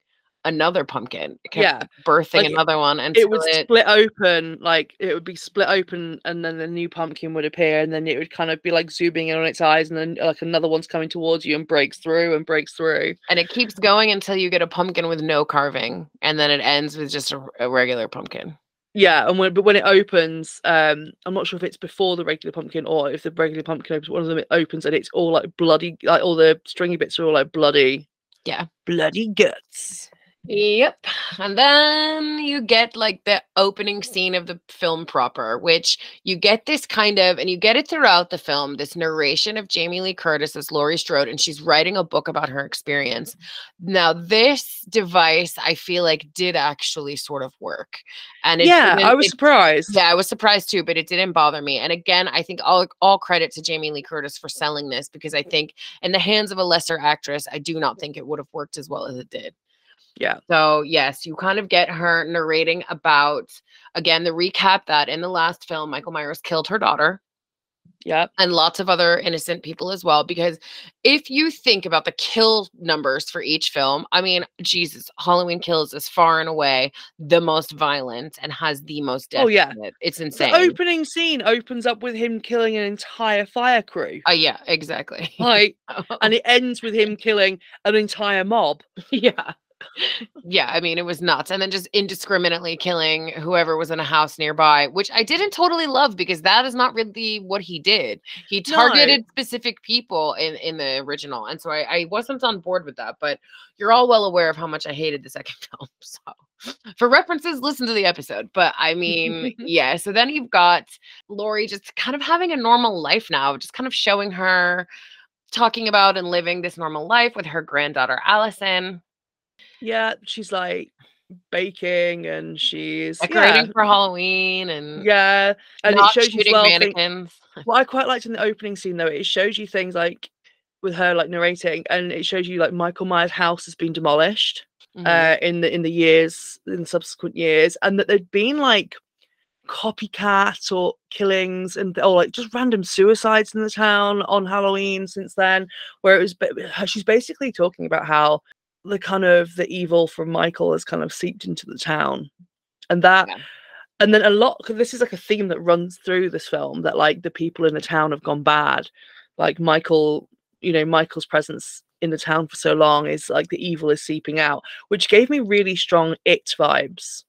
another pumpkin. It kept Yeah, birthing like, another one and it would split open, like it would be split open, and then the new pumpkin would appear, and then it would kind of be like zooming in on its eyes, and then like another one's coming towards you and breaks through and breaks through. and it keeps going until you get a pumpkin with no carving, and then it ends with just a, a regular pumpkin. Yeah, and when but when it opens, um, I'm not sure if it's before the regular pumpkin or if the regular pumpkin opens. One of them it opens and it's all like bloody, like all the stringy bits are all like bloody. Yeah. bloody guts. Yep. And then you get like the opening scene of the film proper, which you get this kind of, and you get it throughout the film, this narration of Jamie Lee Curtis as Laurie Strode, and she's writing a book about her experience. Now, this device, I feel like, did actually sort of work. And yeah, I was it surprised. yeah, I was surprised too, but it didn't bother me. And again, I think all all credit to Jamie Lee Curtis for selling this because I think in the hands of a lesser actress, I do not think it would have worked as well as it did. Yeah. So yes, you kind of get her narrating about again the recap that in the last film, Michael Myers killed her daughter Yeah, and lots of other innocent people as well. Because if you think about the kill numbers for each film, I mean, Jesus, Halloween Kills is far and away the most violent and has the most oh, deaths. Oh, yeah. it. it's the insane. opening scene opens up with him killing an entire fire crew. Oh yeah, exactly. Like, and it ends with him killing an entire mob. yeah. Yeah, I mean, it was nuts. And then just indiscriminately killing whoever was in a house nearby, which I didn't totally love because that is not really what he did. He No. targeted specific people in, in the original. And so I, I wasn't on board with that, but you're all well aware of how much I hated the second film. So for references, listen to the episode. But I mean, yeah. So then you've got Laurie just kind of having a normal life now, just kind of showing her talking about and living this normal life with her granddaughter Allyson. Yeah, she's like baking and she's decorating yeah, for Halloween and yeah, and it shows you well. mannequins. what I quite liked in the opening scene though, it shows you things like with her like narrating, and it shows you like Michael Myers' house has been demolished Mhm. uh, in the in the years in subsequent years, and that there'd been like copycat or killings and or like just random suicides in the town on Halloween since then, where it was she's basically talking about how the kind of the evil from Michael has kind of seeped into the town, and that. Yeah. And then a lot, because this is like a theme that runs through this film that like the people in the town have gone bad. Like Michael, you know, Michael's presence in the town for so long is like the evil is seeping out, which gave me really strong it vibes.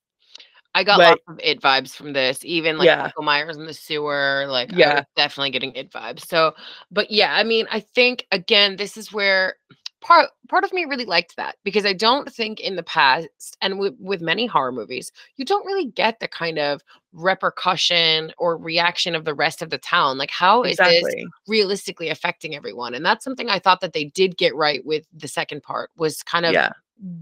I got lots of it vibes from this, even like Yeah. Michael Myers in the sewer. Like, Yeah. definitely getting it vibes. So, but yeah, I mean, I think again, this is where part part of me really liked that because I don't think in the past and with, with many horror movies, you don't really get the kind of repercussion or reaction of the rest of the town. Like, how is this realistically affecting everyone? And that's something I thought that they did get right with the second part was kind of Yeah.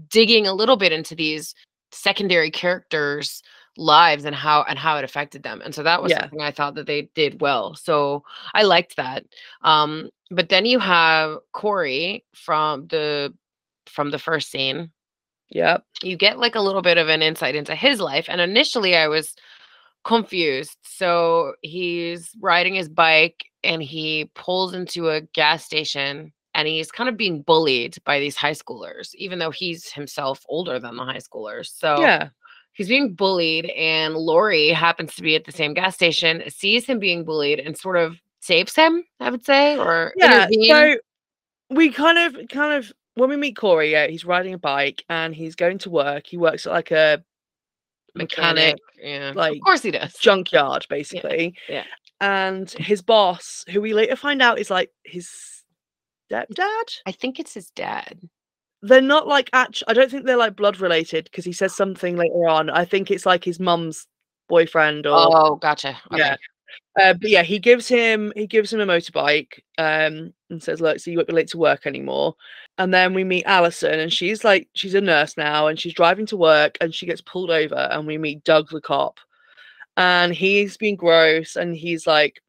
digging a little bit into these secondary characters lives and how and how it affected them and so that was Yeah. something i thought that they did well so i liked that um but then you have corey from the from the first scene Yep. you get like a little bit of an insight into his life and initially i was confused so he's riding his bike and he pulls into a gas station and he's kind of being bullied by these high schoolers even though he's himself older than the high schoolers so Yeah. He's being bullied and laurie happens to be at the same gas station sees him being bullied and sort of saves him i would say or Yeah. intervenes. So we kind of kind of when we meet Corey, yeah, he's riding a bike and he's going to work. He works at like a mechanic yeah like, of course he does junkyard, basically. yeah. And his boss, who we later find out is like his stepdad. i think it's his dad They're not like actual. I don't think they're like blood related because he says something later on. I think it's like his mum's boyfriend or oh gotcha okay. yeah. Uh, but yeah, he gives him he gives him a motorbike um, and says, "Look, so you won't be late to work anymore." And then we meet Allyson, and she's like she's a nurse now, and she's driving to work, and she gets pulled over, and we meet Doug the cop, and he's being gross, and he's like,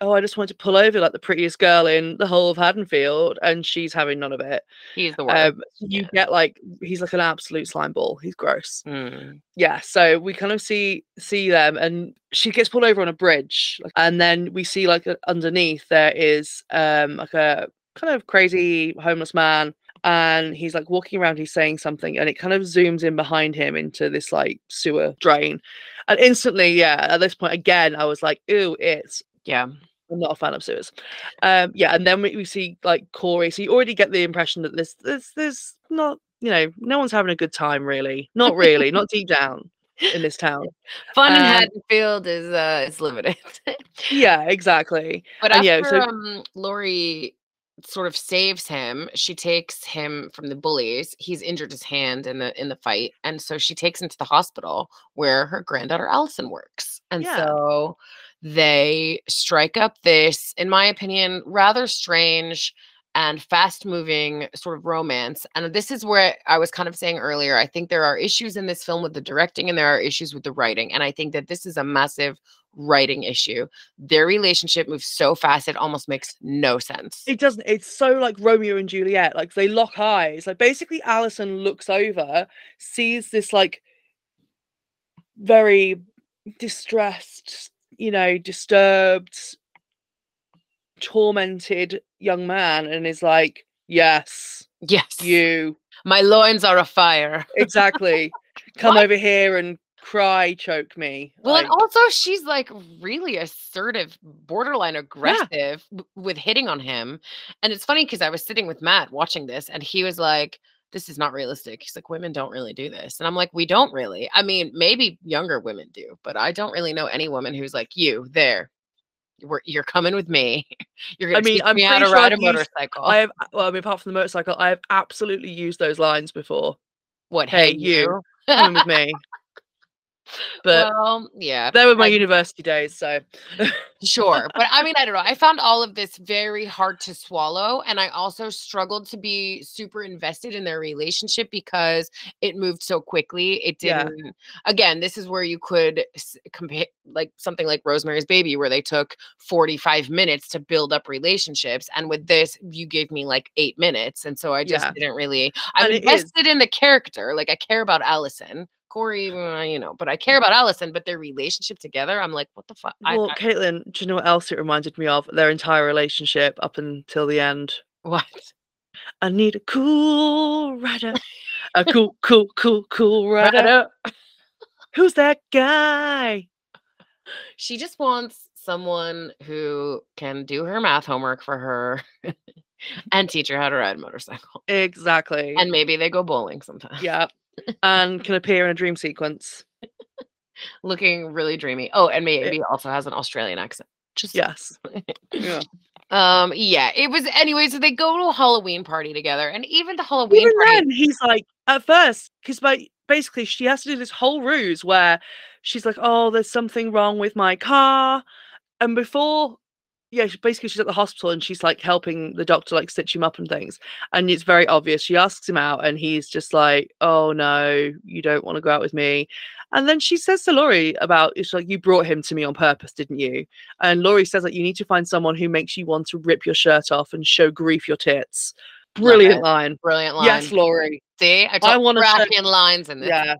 "Oh, I just wanted to pull over like the prettiest girl in the whole of Haddonfield," and she's having none of it. he's the worst Um, you yeah. get like he's like an absolute slime ball. He's gross Mm. yeah so we kind of see see them and she gets pulled over on a bridge and then we see like underneath there is um like a kind of crazy homeless man and he's like walking around, he's saying something, and it kind of zooms in behind him into this like sewer drain. And instantly, yeah, at this point again, I was like, ooh, it's Yeah. I'm not a fan of sewers. Um, yeah, and then we, we see like Corey. So you already get the impression that this this there's not, you know, no one's having a good time really. Not really, not deep down in this town. Fun in Um, Haddonfield is uh is limited. Yeah, exactly. But And after yeah, so- um, Laurie sort of saves him, she takes him from the bullies. He's injured his hand in the in the fight, and so she takes him to the hospital where her granddaughter Allyson works. And Yeah. so they strike up this, in my opinion, rather strange and fast moving sort of romance. And this is where I was kind of saying earlier, I think there are issues in this film with the directing and there are issues with the writing. And I think that this is a massive writing issue. Their relationship moves so fast it almost makes no sense. It doesn't. It's so like Romeo and Juliet. Like they lock eyes. Like basically, Allyson looks over, sees this like very distressed, you know, disturbed, tormented young man, and is like, "Yes, yes. you My loins are afire. exactly. Come What? over here and cry, choke me." Well, Like, and also she's like really assertive, borderline aggressive w- with hitting on him. And it's funny because I was sitting with Matt watching this and he was like, This is not realistic. He's like, Women don't really do this. And I'm like, We don't really. I mean, maybe younger women do, but I don't really know any woman who's like, You there. We're, you're coming with me. You're I gonna mean, teach I'm me how to sure ride a used- motorcycle. I have. Uh, well, I mean, apart from the motorcycle, I have absolutely used those lines before. what? hey, Hey, you. you. Coming with me. But well, yeah. they were my I- university days, so Sure. But I mean, I don't know. I found all of this very hard to swallow. And I also struggled to be super invested in their relationship because it moved so quickly. It didn't, again, this is where you could compare like something like Rosemary's Baby, where they took 45 minutes to build up relationships. And with this, you gave me like eight minutes. And so I just Yeah. didn't really, I'm invested in the character. Like I care about Allyson. Corey, uh, you know, but I care about Allyson, but their relationship together, I'm like, what the fuck? Well, I- Caitlin, do you know what else it reminded me of? Their entire relationship up until the end. what? I need a cool rider. A cool, cool, cool, cool rider. Who's that guy? She just wants someone who can do her math homework for her and teach her how to ride a motorcycle. Exactly. And maybe they go bowling sometimes. yeah. And can appear in a dream sequence. Looking really dreamy. Oh, and maybe also has an Australian accent. Just Yes. Yeah. um yeah, it was anyway, so they go to a Halloween party together and even the Halloween Even party then, he's like, at first, because like basically she has to do this whole ruse where she's like, oh, there's something wrong with my car. And before, yeah, she, basically she's at the hospital and she's like helping the doctor like stitch him up and things. And it's very obvious. She asks him out and he's just like, oh no, you don't want to go out with me. And then she says to Laurie about, it's like, you brought him to me on purpose, didn't you? And Laurie says that you need to find someone who makes you want to rip your shirt off and show grief your tits. Brilliant line. brilliant line. Yes, Laurie. See, I I show- cracking lines in this. Yeah.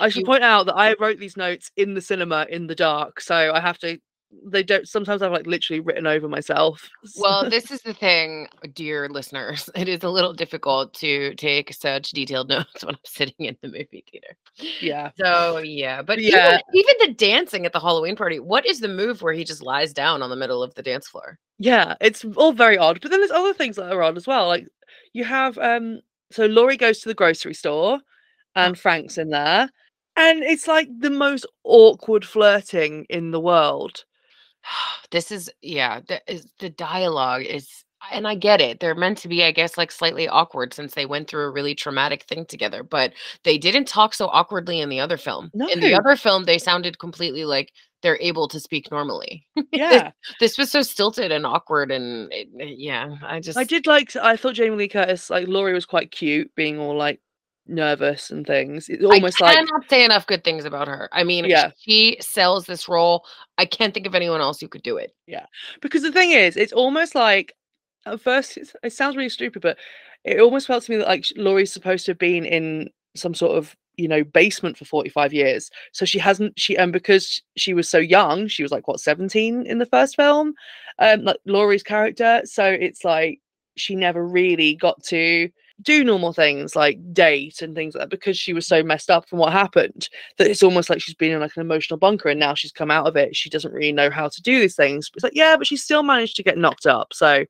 I should point out that I wrote these notes in the cinema in the dark, so I have to. They don't. Sometimes I've like literally written over myself. Well, this is the thing, dear listeners. It is a little difficult to take such detailed notes when I'm sitting in the movie theater. yeah, So yeah, but Yeah. even, even the dancing at the Halloween party. What is the move where he just lies down on the middle of the dance floor? yeah, it's all very odd. But then there's other things that are odd as well. Like you have, um, so Laurie goes to the grocery store, and Frank's in there, and it's like the most awkward flirting in the world. This is yeah. The, is, the dialogue is, and I get it. They're meant to be, I guess, like slightly awkward since they went through a really traumatic thing together. But they didn't talk so awkwardly in the other film. In the other film, they sounded completely like they're able to speak normally. Yeah, this was so stilted and awkward and it, it- yeah i just I did like. I thought Jamie Lee Curtis, like Laurie, was quite cute, being all like nervous and things. It's almost like I like cannot say enough good things about her i mean Yeah. she sells this role i can't think of anyone else who could do it Yeah, because the thing is, it's almost like at first it's, it sounds really stupid, but it almost felt to me that like Laurie's supposed to have been in some sort of you know basement for 45 years so she hasn't she and because she was so young she was like what 17 in the first film um like laurie's character so it's like she never really got to do normal things like date and things like that because she was so messed up from what happened that it's almost like she's been in like an emotional bunker and now she's come out of it she doesn't really know how to do these things it's like yeah but she still managed to get knocked up so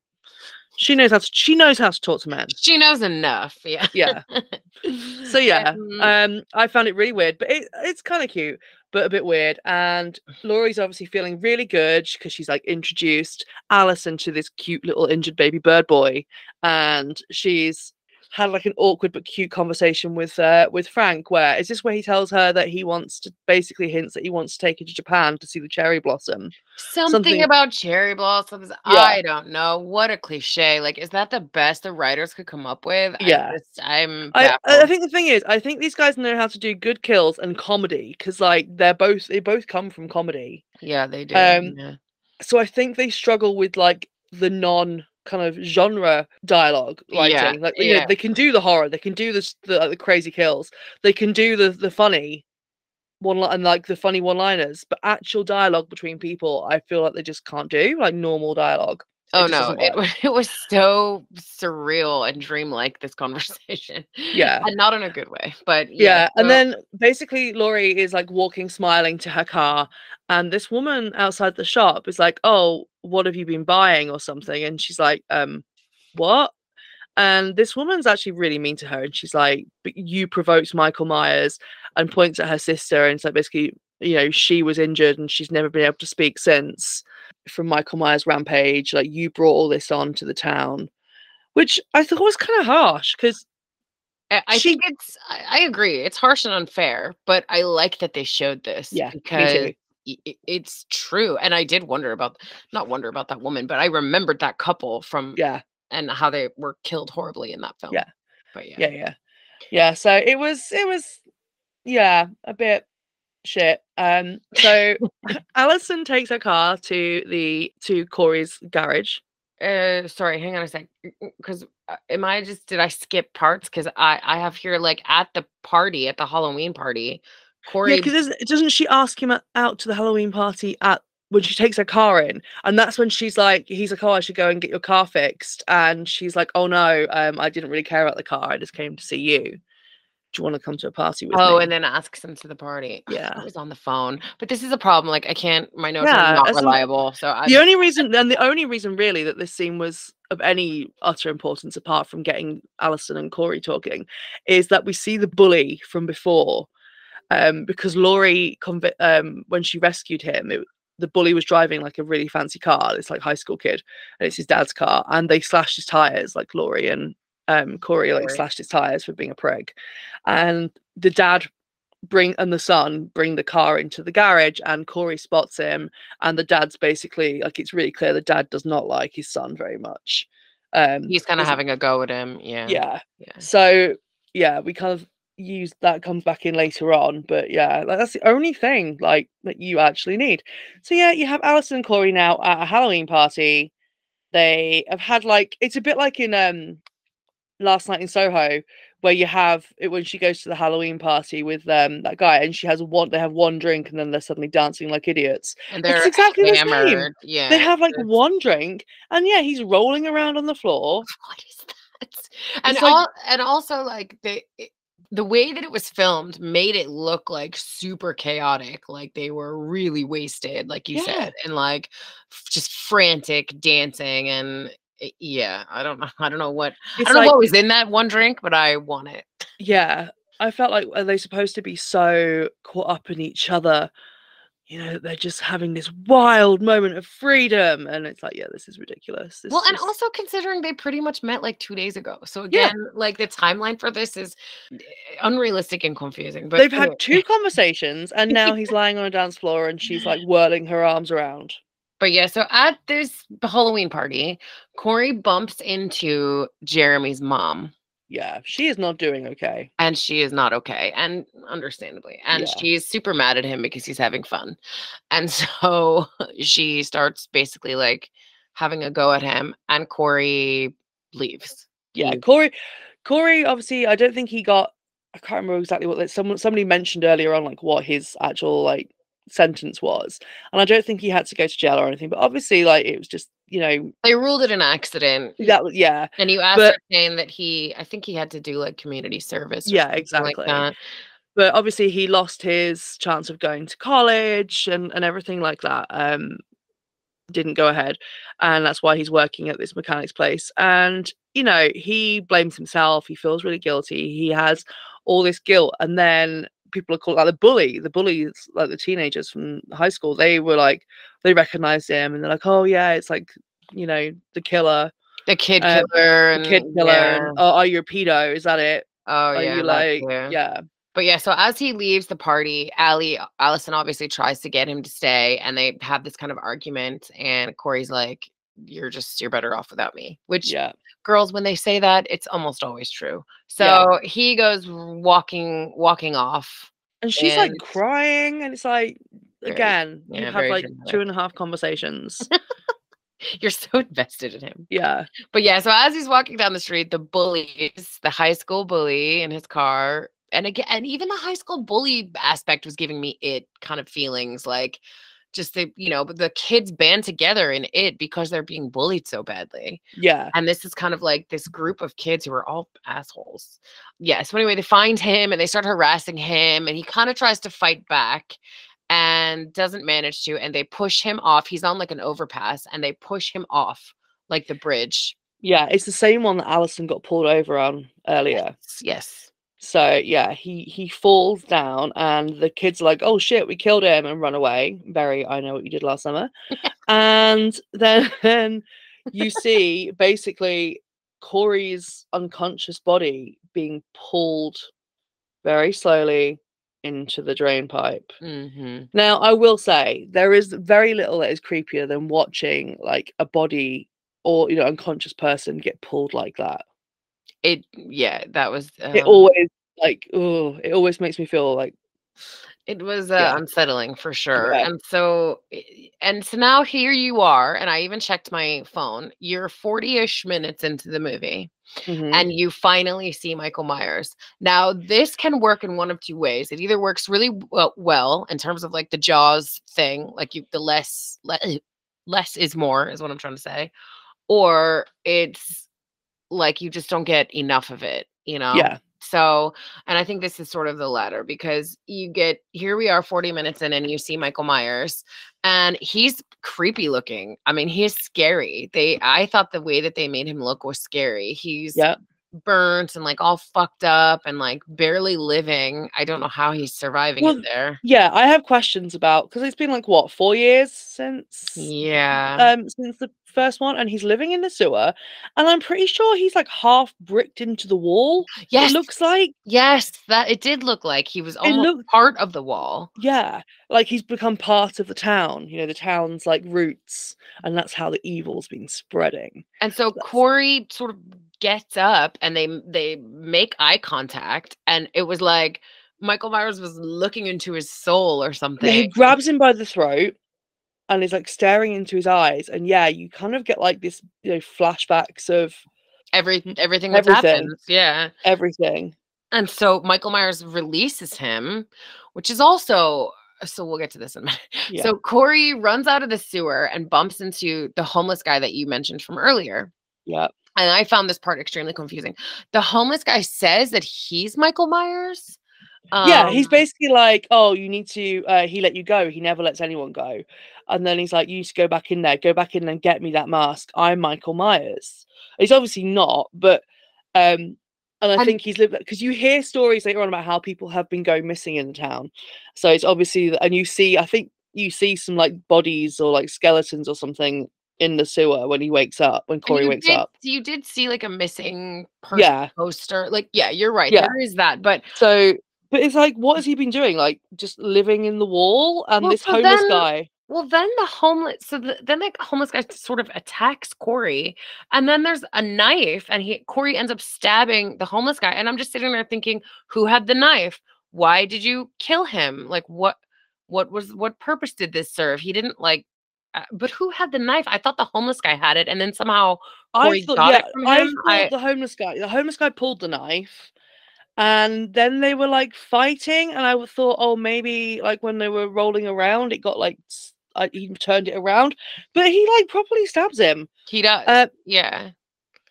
she knows how to she knows how to talk to men She knows enough. Yeah. yeah so yeah Um, i found it really weird but it, it's kind of cute but a bit weird and laurie's obviously feeling really good because she's like introduced allyson to this cute little injured baby bird boy and she's had like an awkward but cute conversation with uh with frank where is this where he tells her that he wants to basically hints that he wants to take her to japan to see the cherry blossom Something, something- about cherry blossoms. I don't know. What a cliche. Like, is that the best the writers could come up with? Yeah. I. I, I I think the thing is, I think these guys know how to do good kills and comedy because, like, they're both they both come from comedy. yeah, they do. um, yeah. so I think they struggle with like the non kind of genre dialogue Yeah, writing. like you know, yeah. they can do the horror, they can do the the, like, the crazy kills, they can do the the funny one and like the funny one liners, but actual dialogue between people, I feel like they just can't do like normal dialogue. Oh no, it, it was so surreal and dreamlike this conversation. Yeah. and not in a good way, but Yeah, yeah. and so- then basically Laurie is like walking smiling to her car, and this woman outside the shop is like, "Oh, what have you been buying or something?" And she's like, "Um, what?" And this woman's actually really mean to her, and she's like, "But you provoked Michael Myers," and points at her sister, and so basically, you know, she was injured and she's never been able to speak since from Michael Myers' rampage. Like, you brought all this on to the town, which I thought was kind of harsh because I, she- think it's. I, I agree. It's harsh and unfair, but I like that they showed this. Yeah, because too. i- i- it's true. And I did wonder about, not wonder about that woman, but I remembered that couple from yeah. and how they were killed horribly in that film. Yeah. But yeah, yeah yeah yeah so it was it was yeah a bit shit um so allyson takes her car to the to corey's garage Uh, sorry, hang on a sec. Because am I just did I skip parts? Because I I have here like at the party at the Halloween party, yeah because doesn't she ask him out to the halloween party at when she takes her car in and that's when she's like he's like oh i should go and get your car fixed and she's like oh no um i didn't really care about the car i just came to see you do you want to come to a party with oh, me and then asks him to the party. Yeah. I was on the phone, but this is a problem. Like I can't. My notes Yeah, are not reliable, so I. the only reason and the only reason really that this scene was of any utter importance apart from getting Allyson and Corey talking is that we see the bully from before um because Laurie convi- um when she rescued him it, the bully was driving like a really fancy car it's like high school kid and it's his dad's car and they slashed his tires like Laurie and um Corey like Corey. slashed his tires for being a prig and the dad bring and the son bring the car into the garage and Corey spots him and the dad's basically like it's really clear the dad does not like his son very much um He's kind of having a go at him. Yeah. yeah Yeah. so yeah we kind of use that comes back in later on but yeah like that's the only thing like that you actually need so yeah you have Allyson and Corey now at a Halloween party they have had like it's a bit like in um last night in Soho where you have it when she goes to the Halloween party with um that guy and she has one they have one drink and then they're suddenly dancing like idiots And they're exactly the same. Yeah. they have like it's- one drink and yeah he's rolling around on the floor what is that? And like- all, and also like they it- the way that it was filmed made it look like super chaotic, like they were really wasted, like you Yeah. said, and like f- just frantic dancing and i- yeah, I don't know, I don't know what I don't know what was in that one drink, but I want it. yeah i felt like are they supposed to be so caught up in each other you know they're just having this wild moment of freedom and it's like yeah this is ridiculous this Well, and also considering they pretty much met like two days ago, so Yeah. again, like the timeline for this is eh, unrealistic and confusing. But they've had two conversations and now he's lying on a dance floor and she's like whirling her arms around But yeah, so at this Halloween party, Corey bumps into Jeremy's mom, yeah she is not doing okay and she is not okay, and understandably. And Yeah. she's super mad at him because he's having fun. And so she starts basically like having a go at him, and Corey leaves. yeah He- corey corey obviously i don't think he got i can't remember exactly what that someone somebody mentioned earlier on like what his actual like sentence was and i don't think he had to go to jail or anything but obviously like it was just you know, They ruled it an accident. that was yeah, And you ascertained that he, I think he had to do like community service. Yeah, exactly. Like but obviously he lost his chance of going to college and and everything like that. Um, didn't go ahead, and that's why he's working at this mechanic's place. And you know, he blames himself. He feels really guilty. He has all this guilt, and then people are called like the bully, the bullies, like the teenagers from high school. They were like, they recognized him, and they're like, oh yeah, it's like you know the killer, The kid Um, killer the kid killer. yeah. And, oh, are you a pedo? Is that it? Oh Are yeah, you like too. yeah? But yeah, so as he leaves the party, Ali Allyson obviously tries to get him to stay, and they have this kind of argument. And Corey's like, "You're just you're better off without me." Which Yeah. girls, when they say that, it's almost always true. So Yeah. he goes walking walking off. And she's like crying, and it's like Very- again, yeah, you have like dramatic. two and a half conversations. You're so invested in him. yeah, But yeah, so as he's walking down the street, the bullies, the high school bully in his car, and again, and even the high school bully aspect was giving me it kind of feelings like just the, you know, the kids band together in it because they're being bullied so badly. yeah, And this is kind of like this group of kids who are all assholes. Yeah. So anyway, they find him and they start harassing him, and he kind of tries to fight back and doesn't manage to. And they push him off. He's on like an overpass, and they push him off like the bridge. yeah. It's the same one that allyson got pulled over on earlier. Yes. Yes. So yeah, he he falls down, and the kids are like, "Oh shit, we killed him!" and run away. Very, I know what you did last summer. and then, then you see basically Corey's unconscious body being pulled very slowly into the drain pipe. hmm Now, I will say there is very little that is creepier than watching like a body or you know unconscious person get pulled like that. It. Yeah. That was. It um, always like oh, it always makes me feel like It was uh, Yeah. unsettling for sure. And so and so now here you are and I even checked my phone. You're 40ish minutes into the movie mhm, and you finally see Michael Myers. Now this can work in one of two ways. It either works really well, well in terms of like the jaws thing, like you the less le- less is more is what I'm trying to say. Or it's like you just don't get enough of it, you know? yeah, So, and I think this is sort of the latter because you get here we are 40 minutes in and you see Michael Myers and he's creepy looking. I mean, he's scary. They I thought the way that they made him look was scary. He's yeah. burnt and like all fucked up and like barely living. I don't know how he's surviving Well, there. Yeah, I have questions about because it's been like what four years since Yeah. um since the first one, and he's living in the sewer, and I'm pretty sure he's like half bricked into the wall. yes. It looks like yes, that it did look like he was almost looked- part of the wall. yeah, like he's become part of the town. You know, the town's like roots, and that's how the evil's been spreading. And so That's- Corey sort of gets up and they they make eye contact and it was like Michael Myers was looking into his soul or something. he grabs him by the throat and is like staring into his eyes, and yeah, you kind of get like this, you know, flashbacks of Every everything that Everything. happens. Yeah. everything. And so Michael Myers releases him, which is also so we'll get to this in a minute. Yeah. So Corey runs out of the sewer and bumps into the homeless guy that you mentioned from earlier. Yeah. And I found this part extremely confusing. The homeless guy says that he's Michael Myers. Yeah, he's Um, basically like, oh, you need to. Uh, he let you go. He never lets anyone go. And then he's like, you need to go back in there. Go back in and get me that mask. I'm Michael Myers. He's obviously not, but um, and I And- think he's lived because you hear stories later on about how people have been going missing in the town. So it's obviously, and you see, I think you see some like bodies or like skeletons or something in the sewer when he wakes up. When Corey wakes did, up. You did see like a missing person Yeah. poster. Like, yeah, you're right. Yeah. There is that. But So, but it's like, what has he been doing? Like just living in the wall and Well, this so homeless then- guy. well, then the homeless so the, then the homeless guy sort of attacks Corey. And then there's a knife, and he Corey ends up stabbing the homeless guy. And I'm just sitting there thinking, who had the knife? Why did you kill him? Like what what was what purpose did this serve? He didn't like uh, but who had the knife? I thought the homeless guy had it, and then somehow Corey I thought, got yeah, I thought I- the homeless guy, the homeless guy pulled the knife, and then they were like fighting, and i thought, oh, maybe like when they were rolling around, it got like I, he turned it around, but he like properly stabs him. He does. Uh, yeah.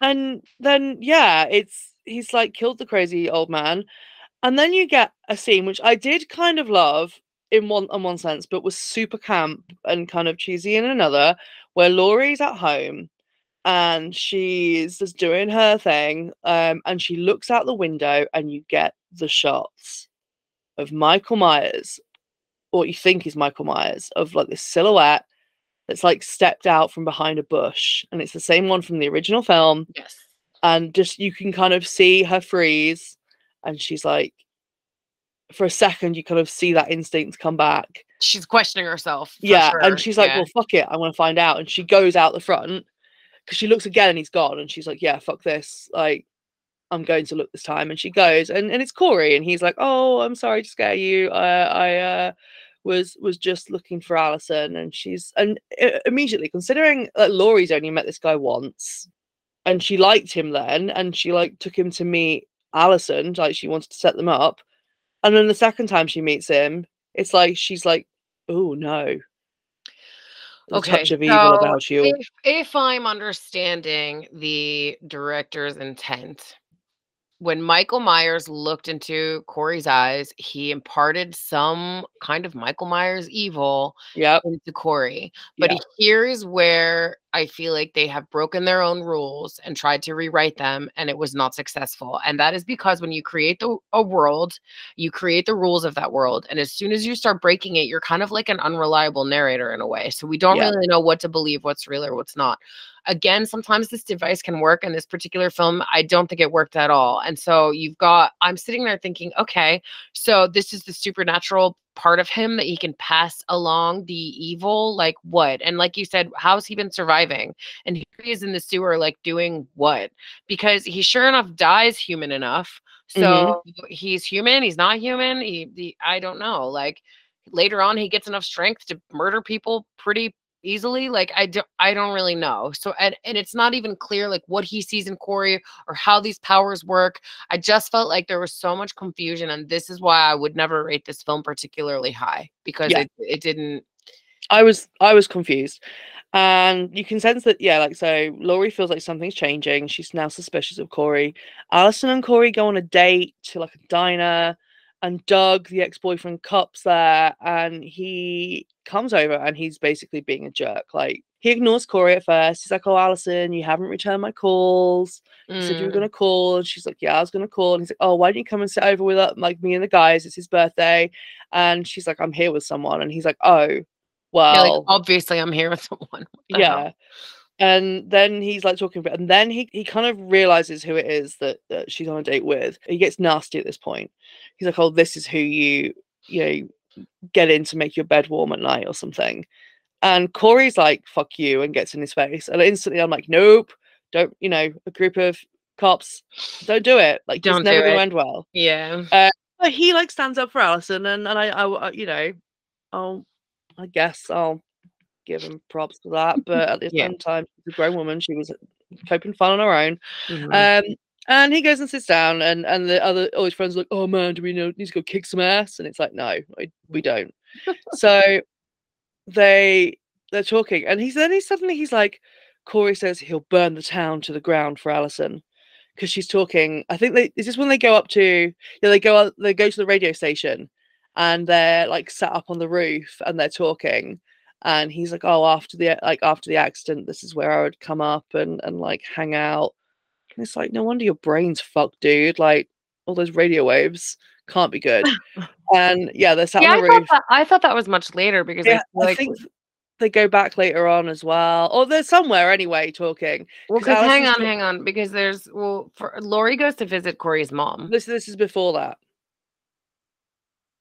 and then yeah it's he's like killed the crazy old man and then you get a scene which i did kind of love in one on one sense but was super camp and kind of cheesy in another where laurie's at home and she's just doing her thing um, and she looks out the window and you get the shots of michael myers or what you think is michael myers of like this silhouette that's like stepped out from behind a bush and it's the same one from the original film Yes. and just you can kind of see her freeze and she's like for a second you kind of see that instinct come back She's questioning herself. yeah sure, and she's like yeah. well fuck it i want to find out and she goes out the front because she looks again and he's gone and she's like yeah fuck this like i'm going to look this time and she goes and, and it's corey and he's like oh i'm sorry to scare you uh, i uh was was just looking for Allyson and she's and i- immediately considering that Laurie's only met this guy once and she liked him then and she like took him to meet Allyson like she wanted to set them up and then the second time she meets him it's like she's like oh no Okay, touch of evil so about you. If, if I'm understanding the director's intent, when Michael Myers looked into Corey's eyes, he imparted some kind of Michael Myers evil yep into Corey. But Yeah. here's where I feel like they have broken their own rules and tried to rewrite them, and it was not successful. And that is because when you create the, a world, you create the rules of that world. And as soon as you start breaking it, you're kind of like an unreliable narrator in a way. So we don't Yeah. really know what to believe, what's real or what's not. Again, sometimes this device can work. In this particular film, I don't think it worked at all. And so you've got, I'm sitting there thinking, okay, so this is the supernatural part of him that he can pass along the evil like what and like you said how's he been surviving and here he is in the sewer like doing what because he sure enough dies human enough so mm-hmm. he's human he's not human he, he i don't know like later on he gets enough strength to murder people pretty easily like i don't i don't really know so and, and it's not even clear like what he sees in corey or how these powers work I just felt like there was so much confusion, and this is why I would never rate this film particularly high because Yeah. it, it didn't. I was I was confused. And you can sense that, yeah, like so Laurie feels like something's changing. She's now suspicious of Corey. Allyson and Corey go on a date to like a diner, and Doug, the ex-boyfriend, cops there, and he comes over and he's basically being a jerk. Like he ignores Corey at first. He's like, Oh, Allyson, you haven't returned my calls. You said you were Mm, gonna call, and she's like, "Yeah, I was gonna call." And he's like, "Oh, why don't you come and sit over with us, like me and the guys? It's his birthday." And she's like, "I'm here with someone," and he's like, "Oh, yeah, well, like obviously I'm here with someone. yeah. hell? yeah." And then he's like talking about, and then he he kind of realizes who it is that that she's on a date with. He gets nasty at this point. He's like, "Oh, this is who you you know get in to make your bed warm at night or something." And Corey's like, "Fuck you," and gets in his face. And instantly, I'm like, "Nope, don't." You know, a group of cops, don't do it. Like, Don't it's never gonna it. end well. Yeah. Uh, but he like stands up for Allyson, and and I, I, I you know, I'll, I guess I'll give him props for that. But at the Yeah. same time, she's a grown woman. She was coping fine on her own. Mhm. Um, and he goes and sits down, and and the other all his friends are like, "Oh man, do we know need to go kick some ass?" And it's like, "No, we don't." so they they're talking, and he's then he suddenly he's like, Corey says he'll burn the town to the ground for Allyson because she's talking. I think they is this when they go up to yeah they go up, they go to the radio station, and they're like sat up on the roof and they're talking. And he's like, "Oh, after the like after the accident, this is where I would come up and and like hang out." And it's like, no wonder your brain's fucked, dude. Like all those radio waves can't be good. and yeah, they're sat yeah, on I the thought, roof. that, I thought that was much later because Yeah, I feel I think they go back later on as well, or they're somewhere anyway talking. well, 'cause because hang on, hang on, because there's well, for, Laurie goes to visit Corey's mom. This this is before that.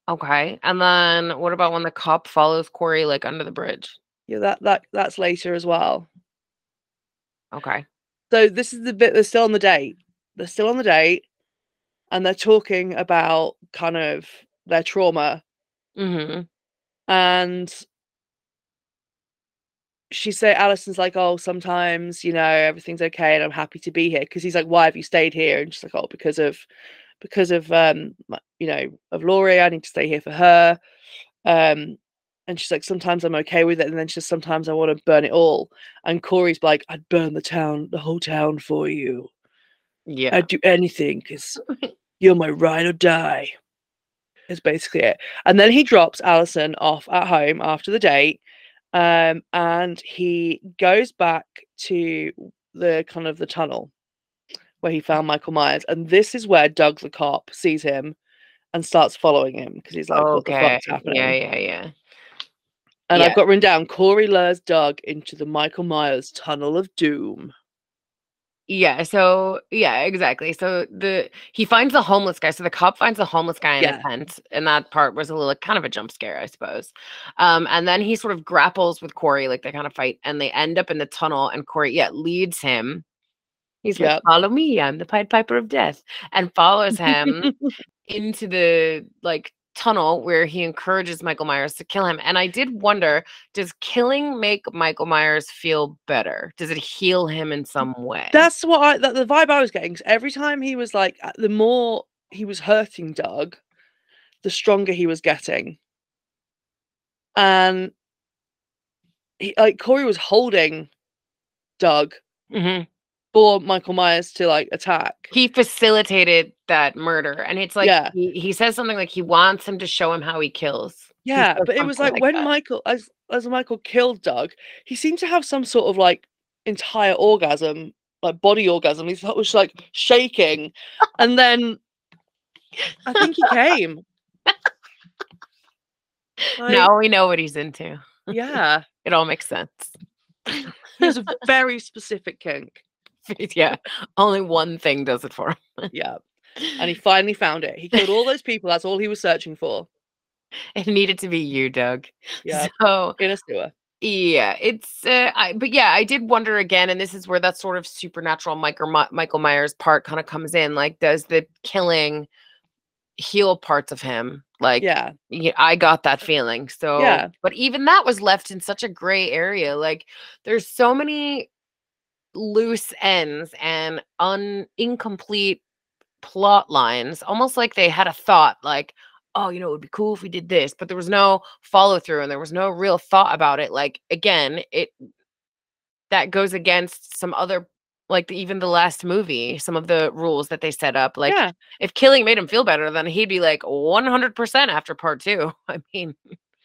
Okay, and then what about when the cop follows Corey like under the bridge? Yeah, that that that's later as well. Okay. So this is the bit they're still on the date. They're still on the date, and they're talking about kind of their trauma Mm-hmm. and she say Allyson's like, oh, sometimes you know everything's okay, and I'm happy to be here because he's like, why have you stayed here? And she's like, oh, because of because of um, you know, of Laurie. I need to stay here for her. Um, and she's like, sometimes I'm okay with it, and then she's sometimes I want to burn it all. And Corey's like, I'd burn the town, the whole town for you. Yeah. I'd do anything because you're my ride or die. Is basically it. And then he drops Allyson off at home after the date, um, and he goes back to the kind of the tunnel where he found Michael Myers. And this is where Doug the cop sees him and starts following him because he's like, "What the okay. fuck's happening?" Yeah, yeah, yeah. And Yeah. I've got written down Corey lures Doug into the Michael Myers tunnel of doom. Yeah, so yeah, exactly. So the he finds the homeless guy. So the cop finds the homeless guy in Yeah. a tent, and that part was a little kind of a jump scare, I suppose. Um, and then he sort of grapples with Corey, like they kind of fight, and they end up in the tunnel, and Corey, yeah, leads him. He's like, "Follow me, I'm the Pied Piper of Death," and follows him into the like tunnel where he encourages Michael Myers to kill him. And I did wonder, does killing make Michael Myers feel better? Does it heal him in some way? That's what I that the vibe I was getting. every time he was like, uh, the more he was hurting Doug, the stronger he was getting. And he, like Corey was holding Doug Mhm. For Michael Myers to like attack. he facilitated that murder and it's like Yeah. he, he says something like he wants him to show him how he kills Yeah, says but it was something like, when that. Michael as as Michael killed Doug, he seemed to have some sort of like entire orgasm, like body orgasm. He was like shaking, and then I think he came. Like, now we know what he's into yeah, it all makes sense he has a very specific kink. yeah only one thing does it for him Yeah, and he finally found it. He killed all those people. That's all he was searching for. it needed to be you doug Yeah, so in a sewer. yeah it's uh, I, but yeah i did wonder again and this is where that sort of supernatural michael, michael myers part kind of comes in like does the killing heal parts of him like Yeah, yeah, I got that feeling. So, Yeah. but even that was left in such a gray area. Like, there's so many loose ends and un incomplete plot lines, almost like they had a thought, like, oh, you know, it would be cool if we did this, but there was no follow through and there was no real thought about it. Like, again, it that goes against some other. Like the, even the last movie, some of the rules that they set up, like yeah. if killing made him feel better, then he'd be like 100% after part two. I mean,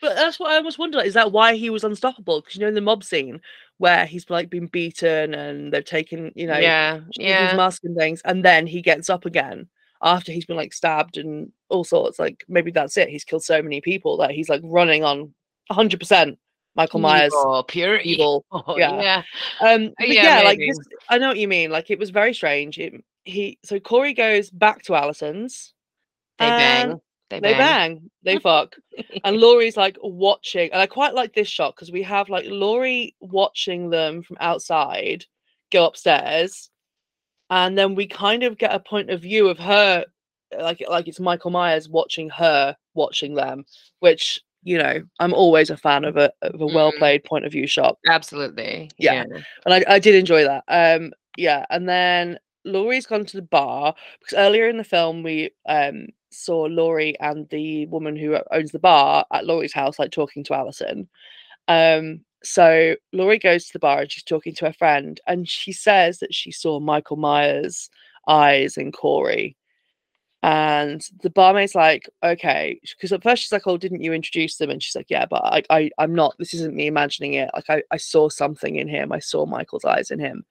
But that's what I almost wonder. Is that why he was unstoppable? Because you know in the mob scene where he's like been beaten and they've taken, you know, yeah, sh- his mask and things, and then he gets up again after he's been like stabbed and all sorts. Like maybe that's it. He's killed so many people that he's like running on hundred percent Michael Myers evil, pure evil. evil. Yeah. yeah, Um, yeah, yeah, like this, I know what you mean. Like it was very strange. It, he so Corey goes back to Allyson's. They bang, they They bang. bang. They fuck. and Laurie's like watching, and I quite like this shot because we have like Laurie watching them from outside go upstairs, and then we kind of get a point of view of her, like like it's Michael Myers watching her watching them, which you know I'm always a fan of a of a well Mhm. played point of view shot, Absolutely, Yeah. and I, I did enjoy that. Um, yeah, and then Laurie's gone to the bar because earlier in the film we um saw Laurie and the woman who owns the bar at Laurie's house, like talking to Allyson. Um, so Laurie goes to the bar and she's talking to her friend, and she says that she saw Michael Myers' eyes in Corey. And the barmaid's like, okay, because at first she's like, oh, didn't you introduce them? And she's like, yeah, but I, I I'm not. This isn't me imagining it. Like I, I saw something in him. I saw Michael's eyes in him.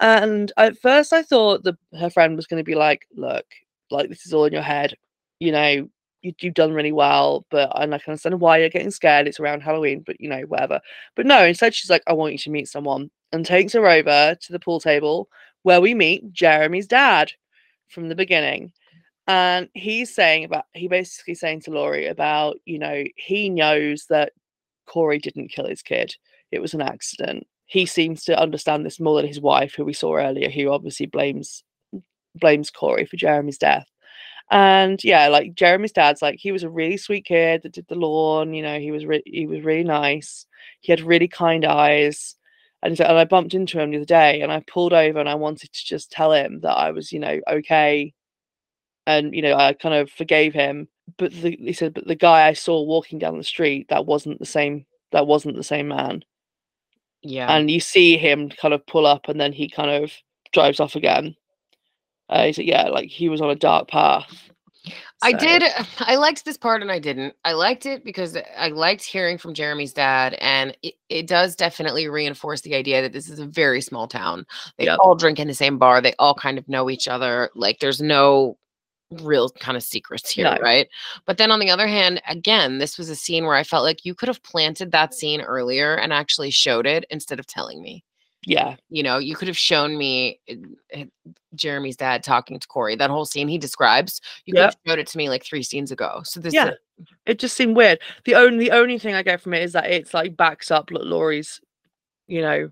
And at first I thought that her friend was going to be like, look, like this is all in your head. You know, you, you've done really well, but and I can understand why you're getting scared. It's around Halloween, but you know, whatever. But no, instead she's like, I want you to meet someone and takes her over to the pool table where we meet Jeremy's dad from the beginning. And he's saying about he basically saying to Laurie about, you know, he knows that Corey didn't kill his kid. It was an accident. He seems to understand this more than his wife, who we saw earlier, who obviously blames blames Corey for Jeremy's death. And yeah, like Jeremy's dad's like he was a really sweet kid that did the lawn. You know, he was re- he was really nice. He had really kind eyes. And, so, and I bumped into him the other day, and I pulled over and I wanted to just tell him that I was, you know, okay, and you know, I kind of forgave him but the, he said, but the guy I saw walking down the street, that wasn't the same. That wasn't the same man. Yeah. And you see him kind of pull up, and then he kind of drives off again. Uh, he said, yeah, like he was on a dark path. I did. I liked this part and I didn't. I liked it because I liked hearing from Jeremy's dad, and it, it does definitely reinforce the idea that this is a very small town. They Yep. all drink in the same bar. They all kind of know each other. Like there's no real kind of secrets here, No. right? But then on the other hand, again, this was a scene where I felt like you could have planted that scene earlier and actually showed it instead of telling me. Yeah, You know, you could have shown me uh, uh, Jeremy's dad talking to Corey. That whole scene he describes, you could have showed it to me like three scenes ago. So this, Yeah. it just seemed weird. The only the only thing I get from it is that it's like backs up Laurie's, you know,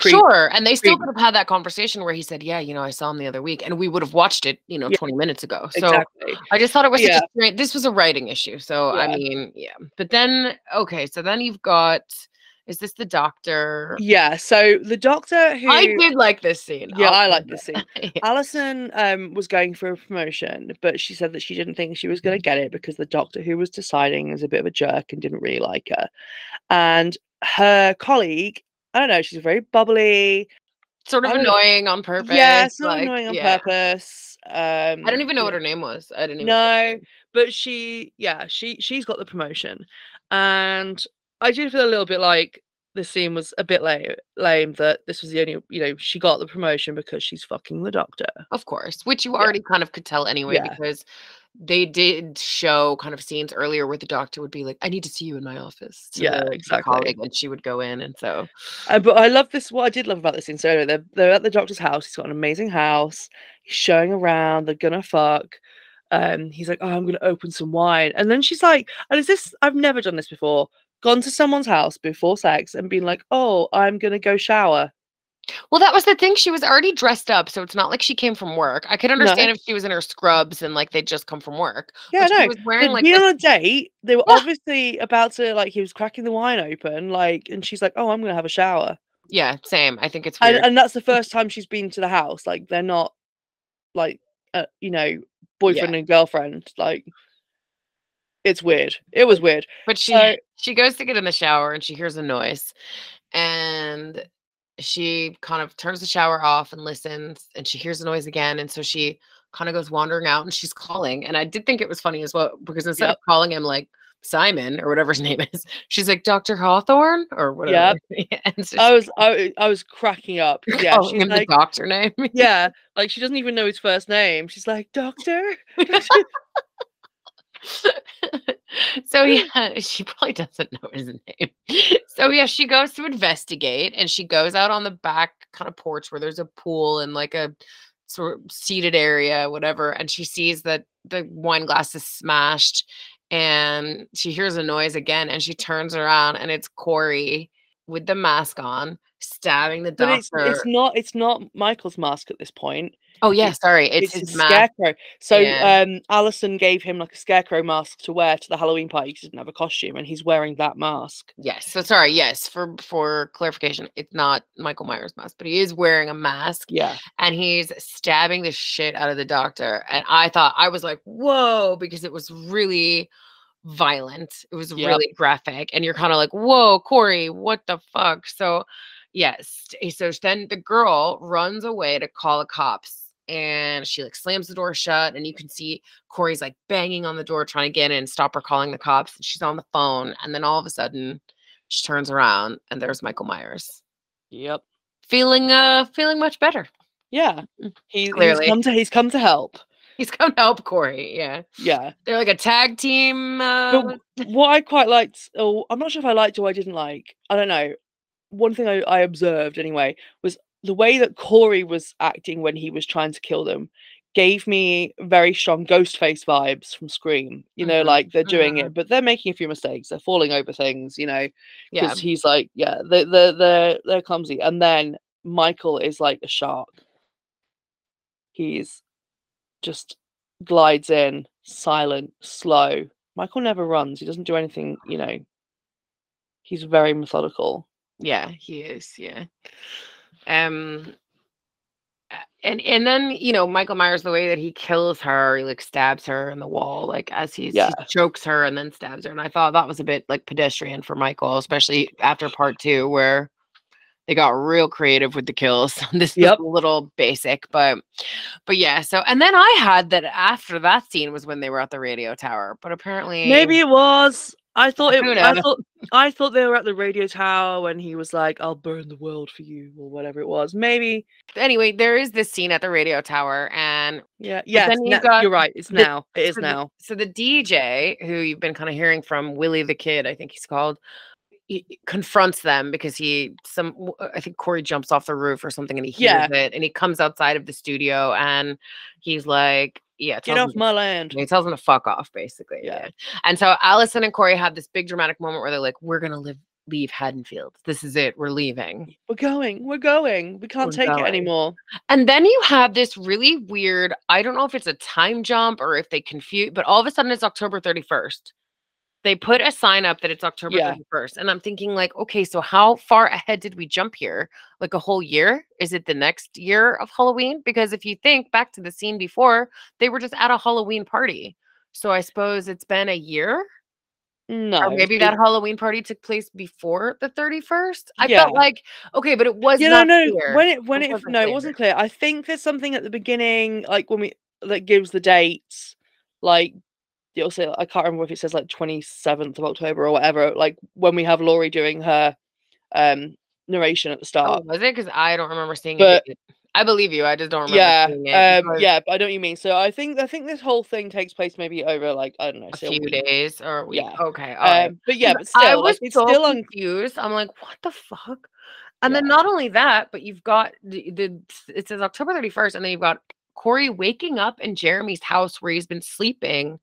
sure. And they still could have had that conversation where he said, "Yeah, you know, I saw him the other week," and we would have watched it, you know, Yeah. twenty minutes ago. So exactly. I just thought it was Yeah. This was a writing issue. So I mean, yeah. But then, okay, so then you've got. Is this the doctor? Yeah. So the doctor who I did like this scene. Yeah, I'll I like this scene. Yeah. Allyson um, was going for a promotion, but she said that she didn't think she was going to get it because the doctor who was deciding was a bit of a jerk and didn't really like her. And her colleague, I don't know, she's very bubbly. Sort of don't know. annoying on purpose. yeah, sort of annoying on yeah. purpose. Um, I don't even know what her name was. I didn't even. No, but she, yeah, she she's got the promotion, and I do feel a little bit like the scene was a bit lame. Lame that this was the only, you know, she got the promotion because she's fucking the doctor. Of course, which you Yeah. already kind of could tell anyway Yeah. because they did show kind of scenes earlier where the doctor would be like, "I need to see you in my office." to Yeah, the- exactly. and she would go in, and so Uh, but I love this. What I did love about this scene. So anyway, they're they're at the doctor's house. He's got an amazing house. He's showing around. They're gonna fuck. Um, he's like, oh, I'm gonna open some wine, and then she's like, and is this? I've never done this before. Gone to someone's house before sex and been like, oh, I'm gonna go shower. well, that was the thing. She was already dressed up, so it's not like she came from work. I could understand if she was in her scrubs and like they'd just come from work. Yeah, no. she was wearing They'd like this- on a date. They were Yeah. obviously about to like. He was cracking the wine open, like, and she's like, "Oh, I'm gonna have a shower," yeah, same. I think it's and, weird. and that's the first time she's been to the house. Like, they're not like, uh, you know, boyfriend and girlfriend. Like, it's weird. It was weird. But she So- she goes to get in the shower and she hears a noise and she kind of turns the shower off and listens and she hears the noise again and so she kind of goes wandering out and she's calling and I did think it was funny as well because instead Yep. of calling him like Simon or whatever his name is she's like Dr. Hawthorne or whatever and so I was, I, I was cracking up. Yeah, calling him like, the doctor name yeah, like she doesn't even know his first name. She's like, "Doctor." so yeah, she probably doesn't know his name. So yeah, she goes to investigate and she goes out on the back kind of porch where there's a pool and like a sort of seated area, whatever, and she sees that the wine glass is smashed and she hears a noise again and she turns around and it's Corey with the mask on stabbing the But it's doctor. it's not it's not Michael's mask at this point. Oh yeah, it's- sorry, it's, It's, his scarecrow. So Yeah. um Allyson gave him like a scarecrow mask to wear to the Halloween party he didn't have a costume and he's wearing that mask. Yes. So sorry. Yes. For for clarification, it's not Michael Myers mask, but he is wearing a mask Yeah. and he's stabbing the shit out of the doctor. And I thought I was like, whoa, because it was really violent. It was really graphic. And you're kind of like, whoa, Corey, what the fuck? So yes. So then the girl runs away to call the cops. And she like slams the door shut, and you can see Corey's like banging on the door trying to get in, stop her calling the cops. She's on the phone, and then all of a sudden, she turns around, and there's Michael Myers, Yep. feeling uh feeling much better. Yeah. He, he's Clearly. come to he's come to help. He's come to help Corey. Yeah, Yeah. they're like a tag team. Uh, what I quite liked, or I'm not sure if I liked or I didn't like, I don't know. One thing I, I observed anyway was the way that Corey was acting when he was trying to kill them gave me very strong ghost face vibes from Scream. You know, Mhm, like they're doing mhm. it, but they're making a few mistakes. They're falling over things, you know, yeah, because he's like, yeah, they they're, they're they're clumsy. And then Michael is like a shark. He's just glides in, silent, slow. Michael never runs. He doesn't do anything, you know. He's very methodical. yeah, he is. Yeah. Um. and and then you know Michael Myers the way that he kills her, he like stabs her in the wall, like as he's Yeah. he chokes her and then stabs her. And I thought that was a bit like pedestrian for Michael, especially after part two where they got real creative with the kills. this Yep. was a little basic, but but yeah. So and then I had that after that scene was when they were at the radio tower, but apparently Maybe it was. I thought it. I thought. I thought they were at the radio tower when he was like, "I'll burn the world for you" or whatever it was. Maybe. anyway, there is this scene at the radio tower, and Yeah. yeah, you na- you're right. It's the- now. It is so the- now. so the DJ, who you've been kind of hearing from, Willy the Kid, I think he's called, he confronts them because he some uh, I think Corey jumps off the roof or something, and he hears Yeah. it, and he comes outside of the studio, and he's like, "Yeah, Get off him to my land. He tells him to fuck off, basically. Yeah. Yeah. And so Allyson and Corey have this big dramatic moment where they're like, "We're gonna live, leave Haddonfield. This is it. We're leaving." We're going. We're going. We can't We're take going. it anymore. And then you have this really weird. I don't know if it's a time jump or if they confuse, but all of a sudden it's October thirty first. They put a sign up that it's October Yeah. 31st. And I'm thinking, like, okay, so how far ahead did we jump here? Like a whole year? Is it the next year of Halloween? Because if you think back to the scene before, they were just at a Halloween party. So I suppose it's been a year? No. or maybe that Halloween party took place before the 31st. I Yeah. felt like okay, but it was Yeah, no, no. clear. When it when It it, no, it wasn't clear. I think there's something at the beginning, like when we that gives the dates, like it'll I can't remember if it says like 27th of October or whatever. Like when we have Laurie doing her um narration at the Oh, start. was it? Because I don't remember seeing But- it. I believe you. I just don't remember yeah, seeing it. um, yeah, but I know what you mean. So I think I think this whole thing takes place maybe over like I don't know, A few week. days or a week. Yeah. Okay. right. Um, but yeah, but Because I still, was like, so still un- confused. I'm like, what the fuck? And then not only that, but you've got the, the it says October 31st, and then you've got Corey waking up in Jeremy's house where he's been sleeping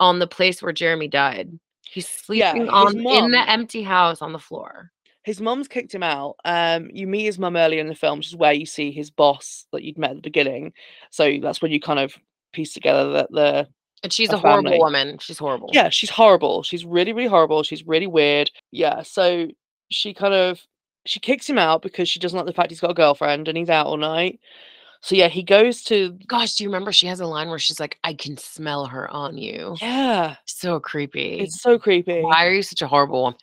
on the place where Jeremy died. He's sleeping his on in the empty house on the floor. his mom's kicked him out. Um, you meet his mom earlier in the film, which is where you see his boss that you'd met at the beginning. So that's when you kind of piece together that the And she's A a, horrible woman. She's horrible. yeah, she's horrible. She's really, really horrible. She's really weird. Yeah, so she kind of she kicks him out because she doesn't like the fact he's got a girlfriend and he's out all night. So yeah, he goes to Gosh, do you remember she has a line where she's like, I can smell her on you. yeah, So creepy. it's so creepy. Why are you such a horrible woman?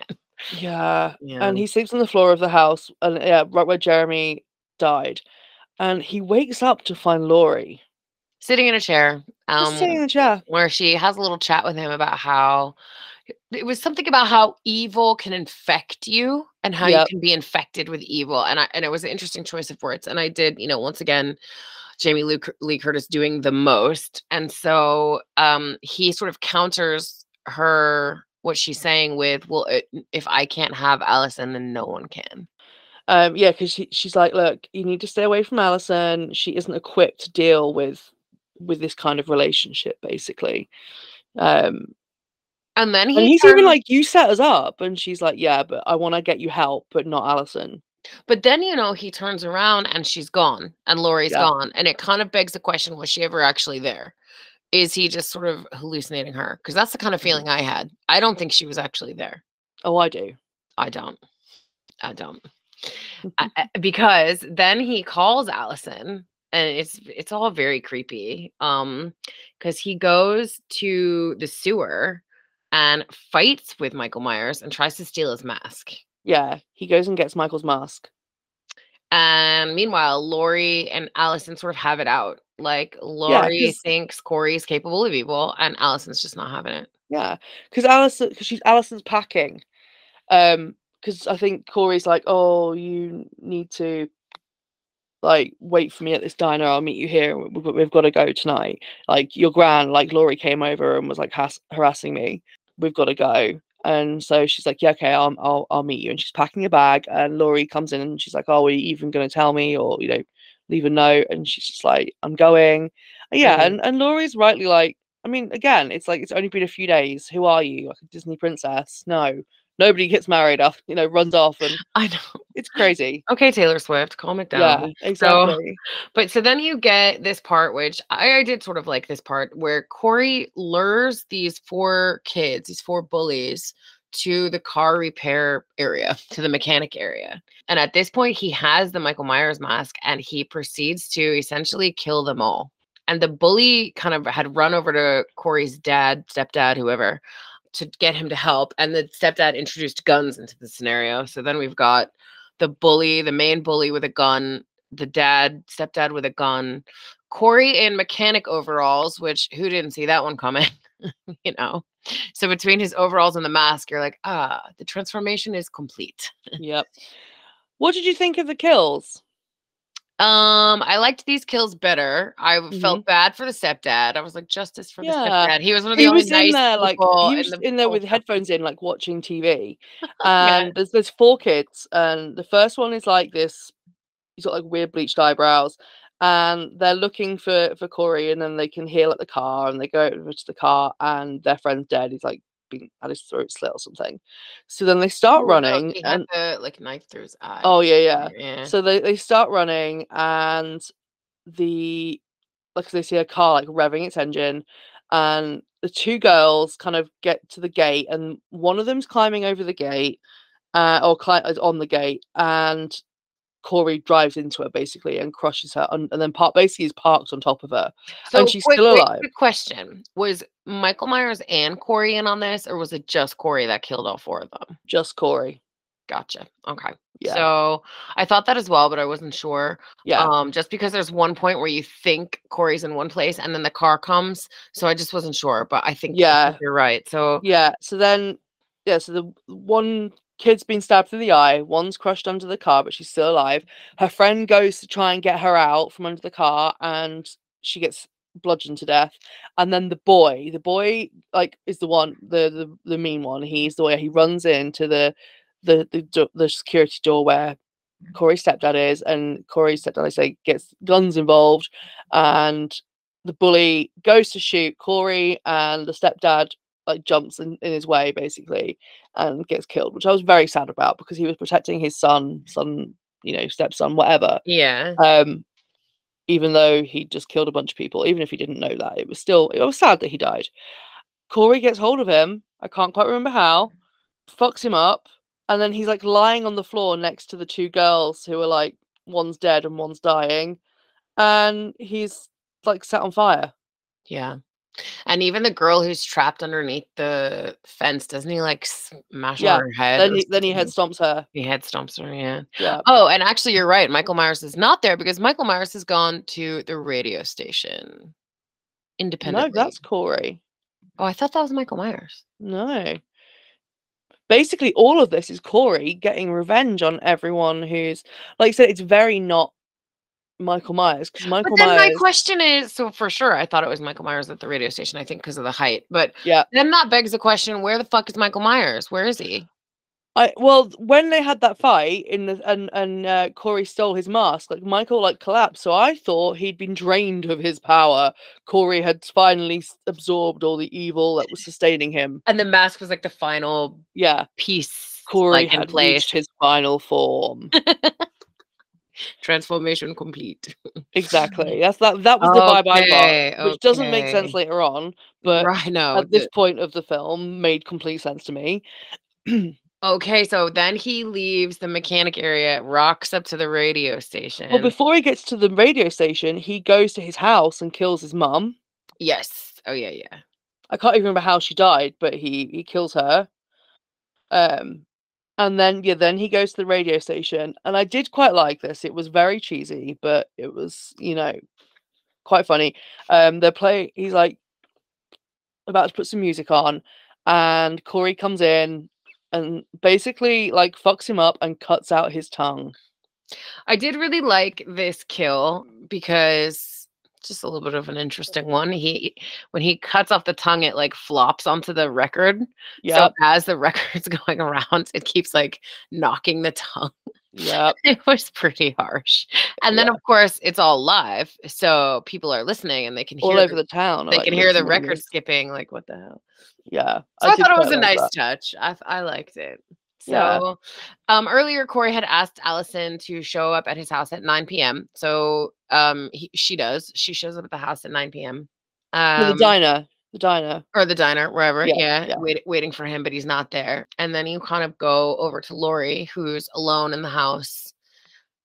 Yeah, Yeah. and he sleeps on the floor of the house, and yeah, right where Jeremy died. And he wakes up to find Laurie Sitting in a chair. just sitting in Um the chair. where she has a little chat with him about how it was something about how evil can infect you and how Yep. you can be infected with evil and I and it was an interesting choice of words and I did you know once again Jamie Lee, Lee Curtis doing the most and so um he sort of counters her what she's saying with well it, if I can't have Allyson then no one can Um, yeah, because she, she's like, look, you need to stay away from Allyson. She isn't equipped to deal with with this kind of relationship, basically. Um, and then he and he's even like, you set us up, and she's like, yeah, but I want to get you help, but not Allyson." But then, you know, he turns around and she's gone and Laurie's Yeah. gone. And it kind of begs the question was she ever actually there? Is he just sort of hallucinating her? Because that's the kind of Mhm. feeling I had. I don't think she was actually there. Oh, I do. I don't. I don't. I- because then he calls Allyson and it's it's all very creepy. Um because he goes to the sewer and fights with Michael Myers and tries to steal his mask. Yeah, he goes and gets Michael's mask. And meanwhile, Laurie and Allyson sort of have it out. Like Laurie 'cause- thinks Corey's capable of evil, and Allyson's just not having it. Yeah, because Allyson, because she's Allyson's packing. Um, because I think Corey's like, oh, you need to like wait for me at this diner. I'll meet you here. we- We've, we've got to go tonight. Like your gran, like Laurie came over and was like has- harassing me. We've got to go. And so she's like, yeah, okay, I'll, I'll I'll meet you. And she's packing a bag. And Laurie comes in and she's like, oh, are you even going to tell me or you know, leave a note? And she's just like, I'm going. And yeah, Mhm. and and Laurie's rightly like, I mean, again, it's like it's only been a few days. Who are you? Like a Disney princess? No, nobody gets married. Off, you know, runs off, and I know. It's crazy. Okay, Taylor Swift, calm it down. Yeah, exactly. But so then you get this part, which I, I did sort of like this part where Corey lures these four kids, these four bullies, to the car repair area, to the mechanic area. And at this point, he has the Michael Myers mask and he proceeds to essentially kill them all. And the bully kind of had run over to Corey's dad, stepdad, whoever, to get him to help. And the stepdad introduced guns into the scenario. So then we've got the bully, the main bully with a gun, the dad, stepdad with a gun, Corey in mechanic overalls, which who didn't see that one coming? you know. So between his overalls and the mask, you're like, ah, the transformation is complete. yep. What did you think of the kills? Um, I liked these kills better. I w- felt bad for the stepdad. I was like, justice for the Mm-hmm. Stepdad. He was one of the He only nice in there, like people he was the in there with headphones in, like watching TV. Yeah. And there's there's four kids, and the first one is like this. He's got like weird bleached eyebrows, and they're looking for for Corey, and then they can hear like the car, and they go over to the car, and their friend's dead. He's like being had his throat slit or something. So then they start Oh, running, He had and the like knife through his eye. oh yeah, yeah. yeah. So they, they start running and the like they see a car like revving its engine and the two girls kind of get to the gate and one of them's climbing over the gate uh, or cli- on the gate and Corey drives into her basically and crushes her and, and then part basically is parked on top of her. So she's wait, still alive. quick question: Was Michael Myers and Corey in on this, or was it just Corey that killed all four of them? Just Corey. Gotcha. Okay. Yeah. So I thought that as well, but I wasn't sure. yeah. Um, just because there's one point where you think Corey's in one place and then the car comes, so I just wasn't sure. But I think Yeah. you're right. So Yeah. So then, yeah. So the one kid's been stabbed through the eye. One's crushed under the car, but she's still alive. Her friend goes to try and get her out from under the car, and she gets bludgeoned to death. And then the boy, the boy, like, is the one, the the, the mean one. He's the way he runs into the the the, the security door where Corey's stepdad is, and Corey's stepdad, I say, gets guns involved, and the bully goes to shoot Corey, and the stepdad like jumps in, in his way basically and gets killed, which I was very sad about because he was protecting his son, son, you know, stepson, whatever. yeah, Um, even though he just killed a bunch of people, even if he didn't know that, it was still it was sad that he died. Corey gets hold of him. I can't quite remember how. Fucks him up, and then he's like lying on the floor next to the two girls who are like one's dead and one's dying, and he's like set on fire. yeah. And even the girl who's trapped underneath the fence, doesn't he like smash Yeah, her head? Then he then he head stomps her. He head stomps her. Yeah. Yeah. Oh, and actually, you're right. Michael Myers is not there because Michael Myers has gone to the radio station independently. No, that's Corey. Oh, I thought that was Michael Myers. No. Basically, all of this is Corey getting revenge on everyone who's, like you said, it's very not Michael Myers because Michael but then Myers. my question is so for sure, I thought it was Michael Myers at the radio station, I think because of the height. But Yeah. then that begs the question where the fuck is Michael Myers? Where is he? I well, when they had that fight in the and and uh, Corey stole his mask, like Michael like collapsed. So I thought he'd been drained of his power. Corey had finally absorbed all the evil that was sustaining him. And the mask was like the final Yeah, piece Corey like, had reached his final form. Transformation complete. exactly. That's that. That was the vibe I Okay, got, which doesn't make sense later on, but right no. at this point of the film made complete sense to me. Okay, so then he leaves the mechanic area, rocks up to the radio station. Well, before he gets to the radio station, he goes to his house and kills his mum. yes. Oh yeah, yeah. I can't even remember how she died, but he he kills her. Um, and then yeah, then he goes to the radio station, and I did quite like this. It was very cheesy, but it was you know quite funny. Um, they're playing. He's like about to put some music on, and Corey comes in and basically like fucks him up and cuts out his tongue. I did really like this kill because just a little bit of an interesting one. He when he cuts off the tongue, it like flops onto the record. Yep, So as the record's going around, it keeps like knocking the tongue. Yeah. It was pretty harsh. And then of course it's all live. So people are listening and they can hear All over the, the town. they like, can hear the record skipping. Like what the hell? Yeah, So I, did thought it was a nice that. touch. I I liked it. So Yeah. um earlier Corey had asked Allyson to show up at his house at 9 p.m. So um he, she does. She shows up at the house at 9 p.m. To the Um, diner. the diner. or the diner, wherever. Yeah, Yeah, yeah. Wait, waiting for him, but he's not there. And then you kind of go over to Laurie, who's alone in the house,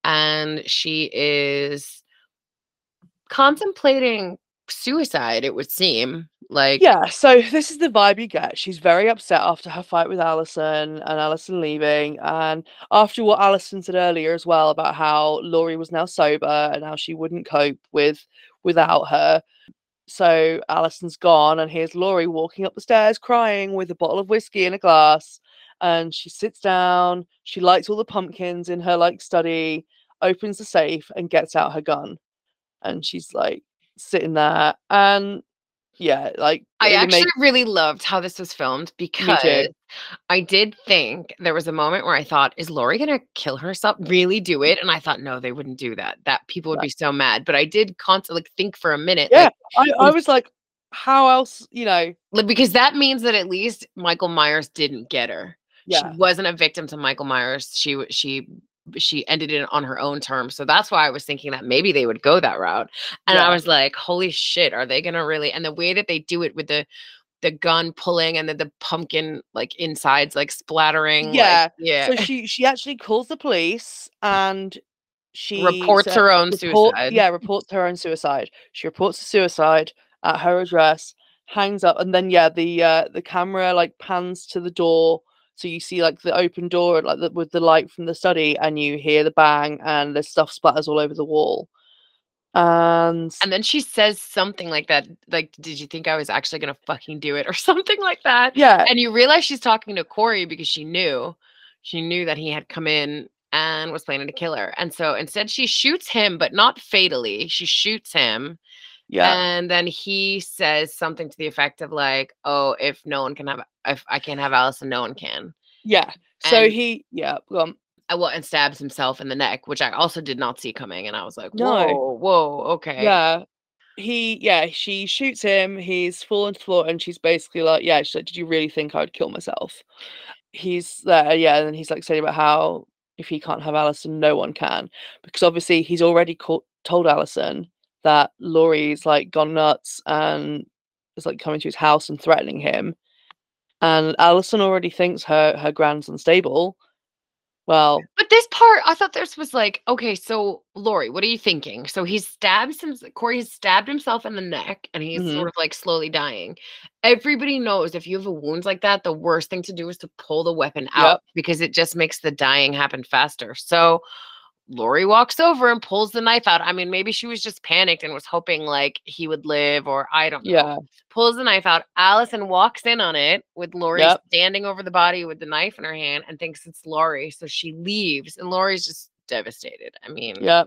and she is contemplating suicide. It would seem like Yeah, so this is the vibe you get. She's very upset after her fight with Allyson and Allyson leaving. And after what Allyson said earlier as well about how Laurie was now sober and how she wouldn't cope with without her. So Allyson's gone, and here's Laurie walking up the stairs crying with a bottle of whiskey in a glass. And she sits down, she lights all the pumpkins in her like study, opens the safe, and gets out her gun. And she's like sitting there. And yeah, like I actually really loved how this was filmed because I did think there was a moment where I thought, is Laurie gonna kill herself? Really do it? And I thought, no, they wouldn't do that. That people would Right. be so mad. But I did constantly like, think for a minute, Yeah. like, I, I was like, how else, you know? because that means that at least Michael Myers didn't get her. Yeah. She wasn't a victim to Michael Myers. She she she ended it on her own terms. So that's why I was thinking that maybe they would go that route. And I was like, holy shit, are they gonna really? And the way that they do it with the the gun pulling and then the pumpkin like insides like splattering. like- Yeah, yeah. So she she actually calls the police and she Reports her own report- suicide. Yeah, reports her own suicide. She reports the suicide at her address, hangs up, and then yeah, the uh, the camera like pans to the door. So you see like the open door, like the, with the light from the study, and you hear the bang, and the stuff splatters all over the wall. And, and then she says something like that, like, did you think I was actually gonna fucking do it or something like that? yeah, and you realize she's talking to Corey because she knew she knew that he had come in and was planning to kill her. And so instead she shoots him, but not fatally. She shoots him. Yeah, And then he says something to the effect of like, oh, if no one can have if I can't have Allyson, no one can. yeah. So and- he, yeah, go on. Well, and stabs himself in the neck, which I also did not see coming. And I was like, No. whoa, whoa, okay. Yeah. He yeah, she shoots him, he's fallen to the floor, and she's basically like, Yeah, she's like, Did you really think I'd kill myself? He's there, yeah, and then he's like saying about how if he can't have Allyson, no one can. Because obviously he's already caught, told Allyson that Laurie's like gone nuts and is like coming to his house and threatening him. And Allyson already thinks her her grand's unstable. Well, But this part, I thought this was like, okay, so Laurie, what are you thinking? So he stabs him. Corey has stabbed himself in the neck, and he's Mhm. sort of like slowly dying. Everybody knows if you have a wound like that, the worst thing to do is to pull the weapon out because it just makes the dying happen faster. So Laurie walks over and pulls the knife out. I mean, maybe she was just panicked and was hoping like he would live, or I don't know yeah, pulls the knife out. Allyson walks in on it with Laurie Yep. standing over the body with the knife in her hand and thinks it's Laurie. So she leaves, and Laurie's just devastated. I mean, yeah.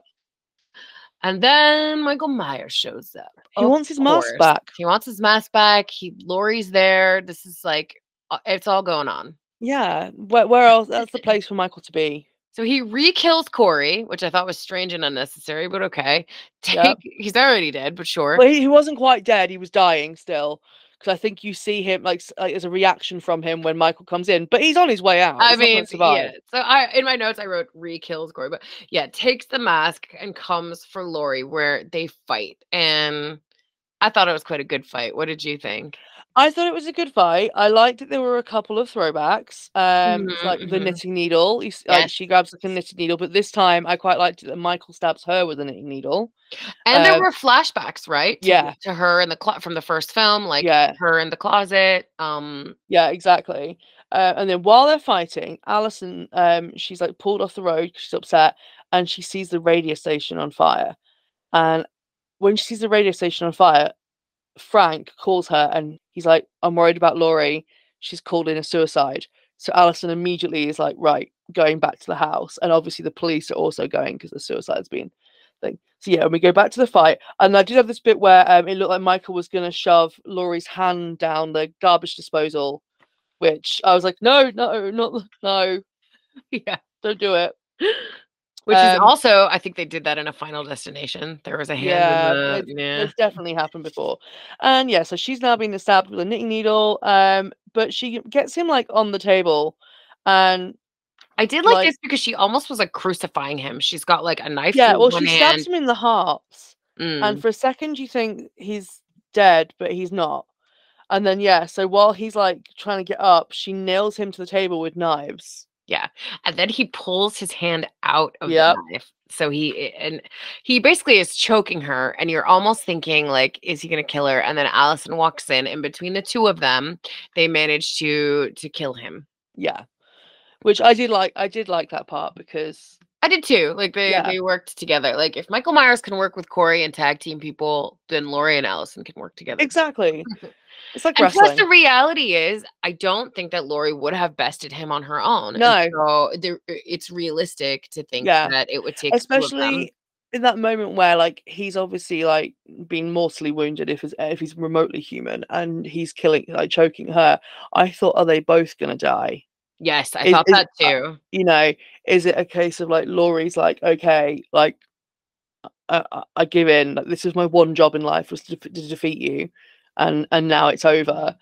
And then Michael Myers shows up. He Of wants his mask back. He wants his mask back. He Laurie's there. This is like it's all going on. Yeah. Where where else that's the place for Michael to be. So he re-kills Corey, which I thought was strange and unnecessary, but okay. Take Yep. he's already dead, but sure. Well, he, he wasn't quite dead. He was dying still. Because I think you see him like, like as a reaction from him when Michael comes in, but he's on his way out. I He's mean, survive. yeah. So I in my notes I wrote re-kills Corey, but yeah, takes the mask and comes for Laurie where they fight. And I thought it was quite a good fight. What did you think? I thought it was a good fight. I liked that there were a couple of throwbacks, um, Mhm, like the mhm. knitting needle. Like, she grabs like a knitting needle, but this time I quite liked that Michael stabs her with a knitting needle. And there Uh, were flashbacks, right? To- yeah. To her in the clo- from the first film, like Yeah. her in the closet. Um Yeah, exactly. Uh, and then while they're fighting, Allyson, um, she's like pulled off the road. She's upset, and she sees the radio station on fire. And when she sees the radio station on fire, Frank calls her, and he's like, "I'm worried about Laurie. She's called in a suicide." So Allyson immediately is like, "Right, going back to the house." And obviously the police are also going because the suicide's been thing. So yeah, and we go back to the fight, and I did have this bit where um, it looked like Michael was going to shove Laurie's hand down the garbage disposal, which I was like, no, no, not no, yeah. don't do it. Which is Um, also I think they did that in a final destination. There was a hand Yeah, in the it's, yeah. it's definitely happened before. And yeah, so she's now being stabbed with a knitting needle, um, but she gets him like on the table, and I did like, like- this because she almost was like crucifying him. She's got like a knife. yeah, well, she hand. stabs him in the heart, Mm. and for a second you think he's dead, but he's not. And then yeah, so while he's like trying to get up, she nails him to the table with knives. And then he pulls his hand out of Yep. the knife. So he eh, and he basically is choking her, and you're almost thinking like, is he gonna kill her? And then Allison walks in, and between the two of them, they manage to to kill him. Yeah. Which I did like I did like that part because I did too. Like they Yeah. they worked together. Like if Michael Myers can work with Corey and tag team people, then Laurie and Allyson can work together. exactly. It's like And wrestling. plus, the reality is, I don't think that Laurie would have bested him on her own. and No. so there, it's realistic to think Yeah. that it would take two of them. especially in that moment where like he's obviously like being mortally wounded if he's if he's remotely human and he's killing like choking her i thought are they both gonna die Yes, I is- thought is- that too. you know is it a case of like laurie's like okay like i, I- I give in like, this is my one job in life was to, to defeat you and and now it's over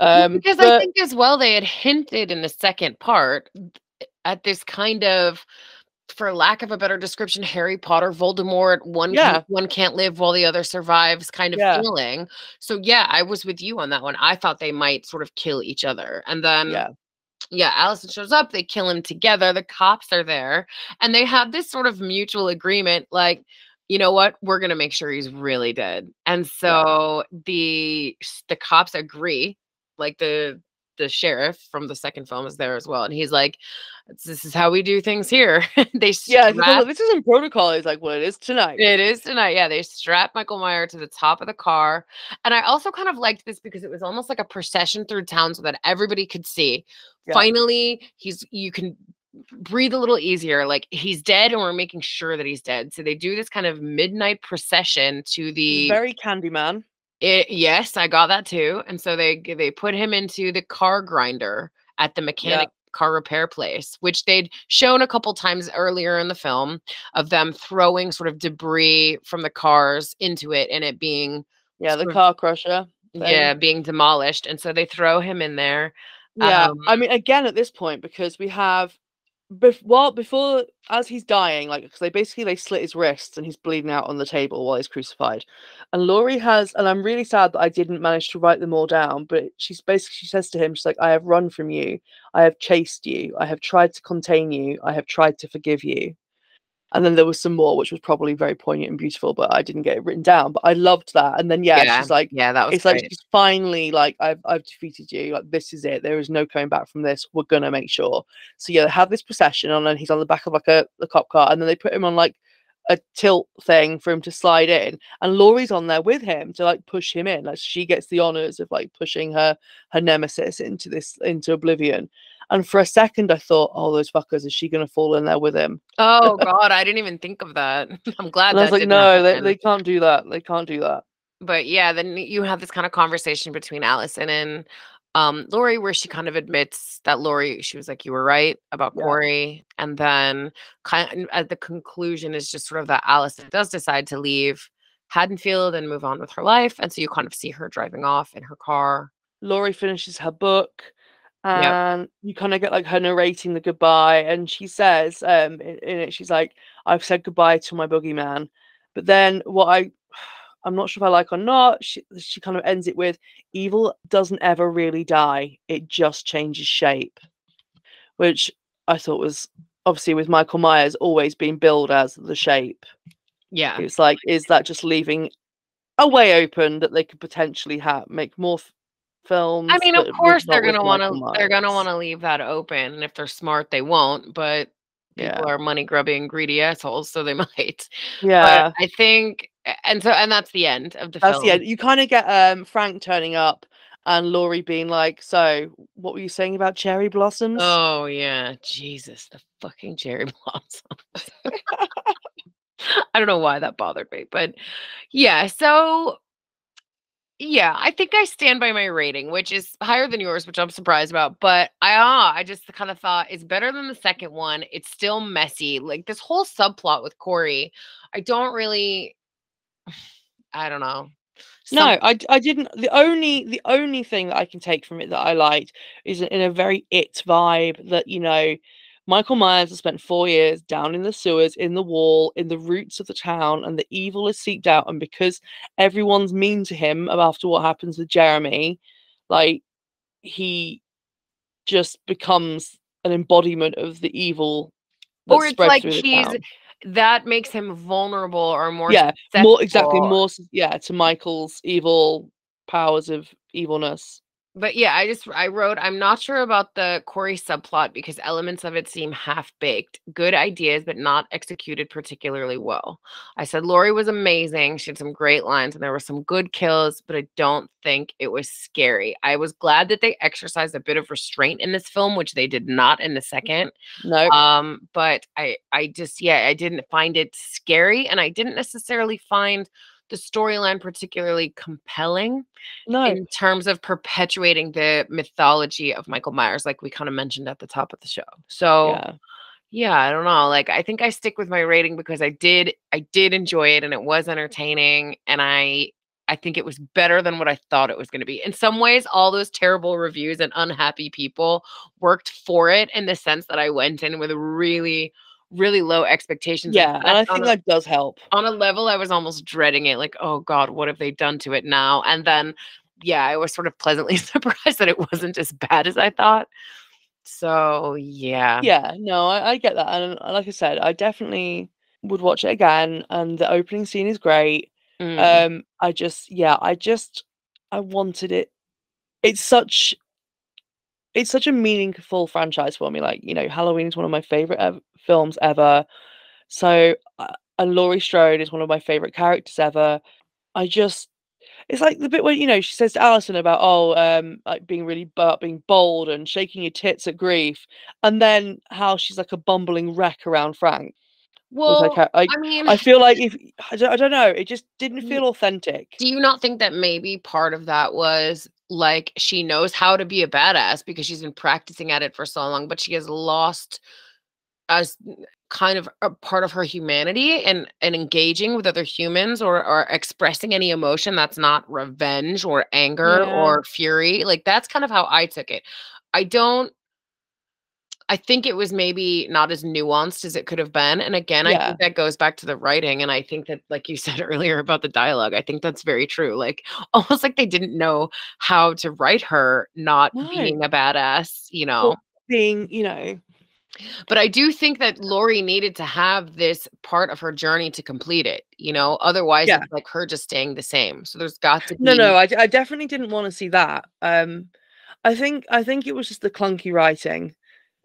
um because I think as well they had hinted in the second part at this kind of for lack of a better description harry potter voldemort one Yeah. can, one can't live while the other survives kind of Yeah. feeling so yeah i was with you on that one i thought they might sort of kill each other and then yeah yeah, Allyson shows up, they kill him together, the cops are there, and they have this sort of mutual agreement like, you know what, we're going to make sure he's really dead. And so the the cops agree, like the the sheriff from the second film is there as well and he's like this is how we do things here. they yeah strap- this isn't protocol it's like well it is tonight it is tonight. Yeah, they strap Michael Meyer to the top of the car. And I also kind of liked this because it was almost like a procession through town so that everybody could see. Yeah. Finally, he's you can breathe a little easier. Like he's dead and we're making sure that he's dead. So they do this kind of midnight procession to the very Candyman. It, yes, I got that too. And so they they put him into the car grinder at the mechanic car repair place, which they'd shown a couple times earlier in the film of them throwing sort of debris from the cars into it and it being Yeah, the car crusher. thing. yeah, being demolished. And so they throw him in there. Yeah, I Um, mean, again, at this point, because we have, bef- well, before as he's dying, like, because they basically they slit his wrists and he's bleeding out on the table while he's crucified, and Laurie has, and I'm really sad that I didn't manage to write them all down, but she's basically she says to him, she's like, I have run from you, I have chased you, I have tried to contain you, I have tried to forgive you. And then there was some more, which was probably very poignant and beautiful, but I didn't get it written down. But I loved that. And then yeah, she's like, yeah, that was it's like she's finally like I've I've defeated you. Like this is it. There is no coming back from this. We're gonna make sure. So yeah, they have this procession on, and then he's on the back of like a, a cop car, and then they put him on like a tilt thing for him to slide in, and Laurie's on there with him to like push him in. Like she gets the honors of like pushing her her nemesis into this into oblivion. And for a second, I thought, oh, those fuckers, is she gonna fall in there with him? oh god, I didn't even think of that. I'm glad And I was like, no, they, they can't do that. They can't do that. but yeah, then you have this kind of conversation between Allyson and um Laurie where she kind of admits that Laurie, she was like, You were right about Yeah. Corey. And then kind of at the conclusion is just sort of that Allyson does decide to leave Haddonfield and move on with her life. And so you kind of see her driving off in her car. Laurie finishes her book Yep. and you kind of get like her narrating the goodbye and she says um in, in it she's like I've said goodbye to my boogeyman but then what I I'm not sure if I like or not she, she kind of ends it with evil doesn't ever really die it just changes shape which I thought was obviously with Michael Myers always being billed as the shape Yeah. it's like is that just leaving a way open that they could potentially have make more films I mean, of course they're gonna want to they're gonna want to leave that open. And if they're smart, they won't. But people Yeah. are money grubbing, greedy assholes, so they might. Yeah, But I think, and so, and that's the end of the that's film. the end. You kind of get um Frank turning up and Laurie being like, "So, what were you saying about cherry blossoms?" Oh yeah, Jesus, the fucking cherry blossoms. I don't know why that bothered me, but yeah. So yeah, I think I stand by my rating, which is higher than yours, which I'm surprised about. But I ah, I just kind of thought it's better than the second one. It's still messy. Like this whole subplot with Corey, I don't really. I don't know. No, I, I didn't. The only the only thing that I can take from it that I liked is in a very it vibe that you know, Michael Myers has spent four years down in the sewers, in the wall, in the roots of the town, and the evil is seeped out. And because everyone's mean to him after what happens with Jeremy, like he just becomes an embodiment of the evil. or it's like he's that makes him vulnerable or more yeah, more exactly more yeah to Michael's evil powers of evilness. But yeah, I just I wrote I'm not sure about the Corey subplot because elements of it seem half baked. Good ideas, but not executed particularly well. I said Lori was amazing. She had some great lines and there were some good kills, but I don't think it was scary. I was glad that they exercised a bit of restraint in this film, which they did not in the second. No, Um, but I I just yeah, I didn't find it scary and I didn't necessarily find the storyline particularly compelling no, in terms of perpetuating the mythology of Michael Myers, like we kind of mentioned at the top of the show. So yeah, yeah, I don't know. Like I think I stick with my rating because I did I did enjoy it and it was entertaining and I I think it was better than what I thought it was going to be. In some ways, all those terrible reviews and unhappy people worked for it in the sense that I went in with really, really low expectations. yeah, and I think a- that does help. on a level I was almost dreading it like oh god what have they done to it now and then yeah I was sort of pleasantly surprised that it wasn't as bad as I thought so yeah Yeah, no, I, I get that, and uh, like I said, I definitely would watch it again. And the opening scene is great. Mm. Um, I just, yeah, I just, I wanted it. It's such, it's such a meaningful franchise for me. Like, you know, Halloween is one of my favorite ev- films ever. So, uh, and Laurie Strode is one of my favorite characters ever. I just, it's like the bit where you know she says to Allyson about oh, um, like being really bu- being bold and shaking your tits at grief, and then how she's like a bumbling wreck around Frank. well like, I mean I feel like if I don't, I don't know, it just didn't feel authentic. do you not think that maybe part of that was like she knows how to be a badass because she's been practicing at it for so long but she has lost as kind of a part of her humanity and and engaging with other humans or or expressing any emotion that's not revenge or anger Yeah. or fury like that's kind of how i took it i don't i think it was maybe not as nuanced as it could have been and again i think that goes back to the writing and i think that like you said earlier about the dialogue i think that's very true like almost like they didn't know how to write her not No. being a badass you know Being, you know, but I do think that Laurie needed to have this part of her journey to complete it, you know, otherwise Yeah. it's like her just staying the same. So there's got to be no, no, I definitely didn't want to see that. Um, I think I think it was just the clunky writing,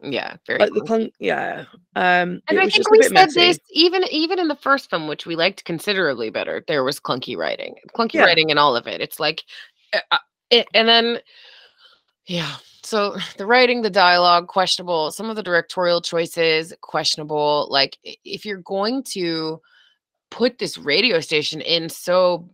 yeah, very like the clunky. clunk, yeah. Um, And I think we said messy. this even even in the first film, which we liked considerably better. There was clunky writing, clunky Yeah. writing in all of it. It's like, uh, uh, it, and then, yeah. So the writing, the dialogue, questionable. Some of the directorial choices, questionable. Like if you're going to put this radio station in so,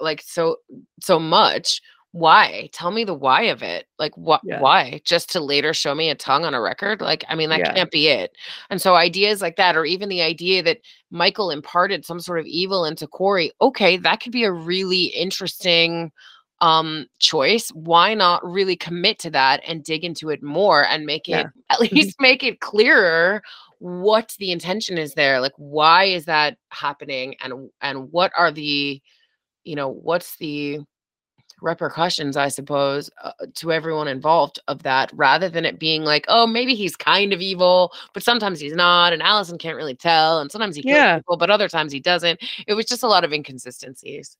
like so so much. Why? Tell me the why of it. Like what? Yeah. Why? Just to later show me a tongue on a record? Like I mean, that Yeah. can't be it. And so ideas like that, or even the idea that Michael imparted some sort of evil into Corey, okay, that could be a really interesting um choice. Why not really commit to that and dig into it more and make it Yeah. at least make it clearer what the intention is there? Like why is that happening and and what are the you know, what's the repercussions, I suppose, uh, to everyone involved of that, rather than it being like, oh, maybe he's kind of evil, but sometimes he's not, and Allyson can't really tell, and sometimes he kills Yeah. people, but other times he doesn't. It was just a lot of inconsistencies.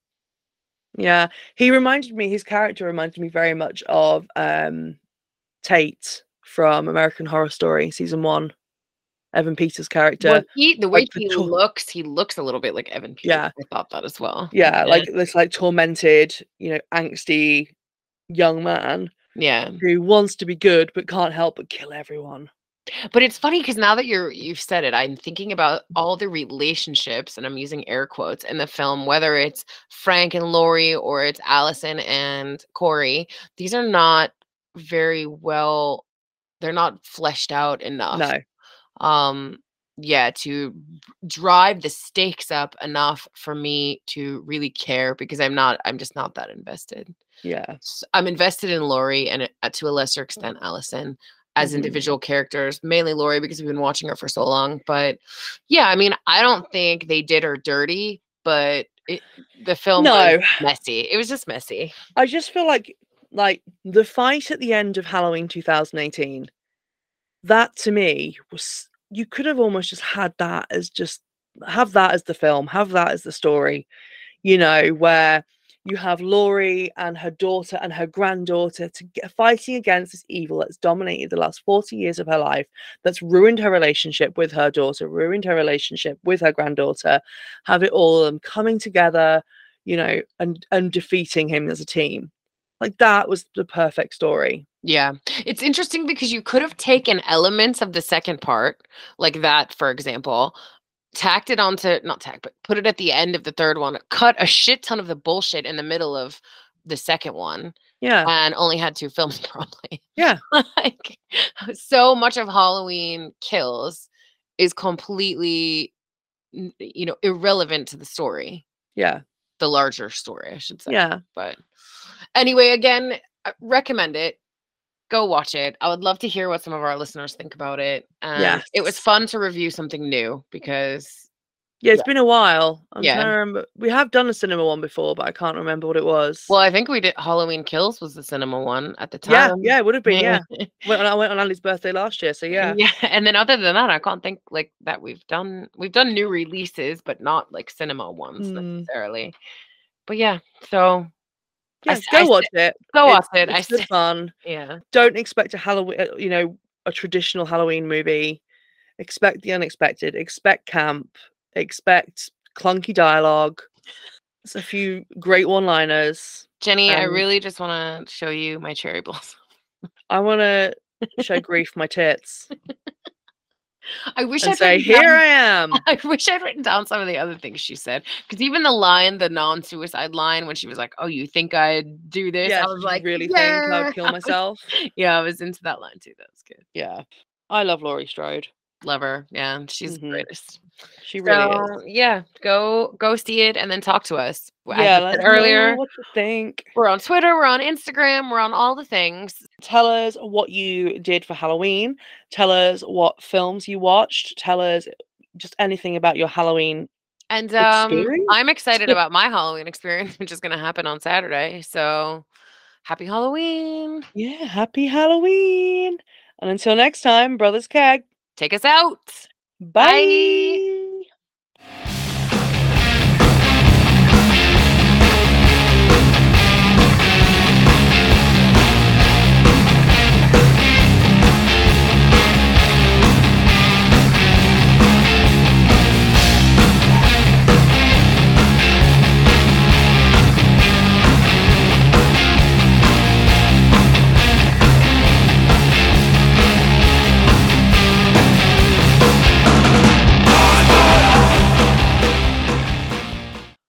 Yeah, he reminded me. His character reminded me very much of um, Tate from American Horror Story season one. Evan Peters' character. Well, he, the way like he tor- looks, he looks a little bit like Evan Peters. Yeah. I thought that as well. yeah, like this like tormented, you know, angsty young man yeah. who wants to be good but can't help but kill everyone. But it's funny because now that you're you've said it, I'm thinking about all the relationships, and I'm using air quotes in the film, whether it's Frank and Laurie or it's Allyson and Corey. These are not very well. They're not fleshed out enough. No. Um. Yeah, to drive the stakes up enough for me to really care because I'm not. I'm just not that invested. Yeah. I'm invested in Laurie and uh, to a lesser extent Allyson as Mhm. individual characters, mainly Laurie because we've been watching her for so long. But yeah, I mean, I don't think they did her dirty, but it, the film No. was messy. It was just messy. I just feel like like the fight at the end of Halloween 2018. That to me was you could have almost just had that as just have that as the film, have that as the story, you know, where you have Laurie and her daughter and her granddaughter to get, fighting against this evil that's dominated the last 40 years of her life, that's ruined her relationship with her daughter, ruined her relationship with her granddaughter, have it all them coming together, you know, and and defeating him as a team. Like that was the perfect story. Yeah. It's interesting because you could have taken elements of the second part, like that, for example, tacked it onto not tack, but put it at the end of the third one, cut a shit ton of the bullshit in the middle of the second one, Yeah. and only had two films probably. Yeah. like so much of Halloween kills is completely you know irrelevant to the story, Yeah. the larger story, I should say. Yeah. But anyway, again, I recommend it. Go watch it. I would love to hear what some of our listeners think about it. And it was fun to review something new because Yeah, it's Yeah. been a while. I'm Yeah. trying to remember. We have done a cinema one before, but I can't remember what it was. well, I think we did Halloween Kills was the cinema one at the time. yeah, it would have been. Yeah, I went on Ali's birthday last year, so yeah. yeah. And then other than that, I can't think like that we've done we've done new releases, but not like cinema ones Mm. necessarily. But yeah, so Yeah, s- go I watch it. go It's- watch it. I It's good fun. yeah. Don't expect a Halloween, uh, you know, a traditional Halloween movie. Expect the unexpected. Expect camp. Expect clunky dialogue. There's a few great one-liners. Jenny, I Um, really just want to show you my cherry blossom. I want to show grief my tits I wish I'd say, written down- "Here I am." I wish I'd written down some of the other things she said. Because even the line, the non-suicide line, when she was like, "Oh, you think I'd do this?" Yeah, I was like, really yeah. think I'd kill I was- myself? yeah, I was into that line too. That was good. Yeah, I love Laurie Strode. Love her. Yeah, she's Mhm. the greatest. She really is. yeah, go go see it and then talk to us. Yeah, let us know earlier, what you think. we're on Twitter, we're on Instagram, we're on all the things. Tell us what you did for Halloween. Tell us what films you watched. Tell us just anything about your Halloween. And um, Experience? I'm excited about my Halloween experience, which is going to happen on Saturday. So, happy Halloween! Yeah, happy Halloween. And until next time, Brothers Keg. Take us out. Bye. Bye.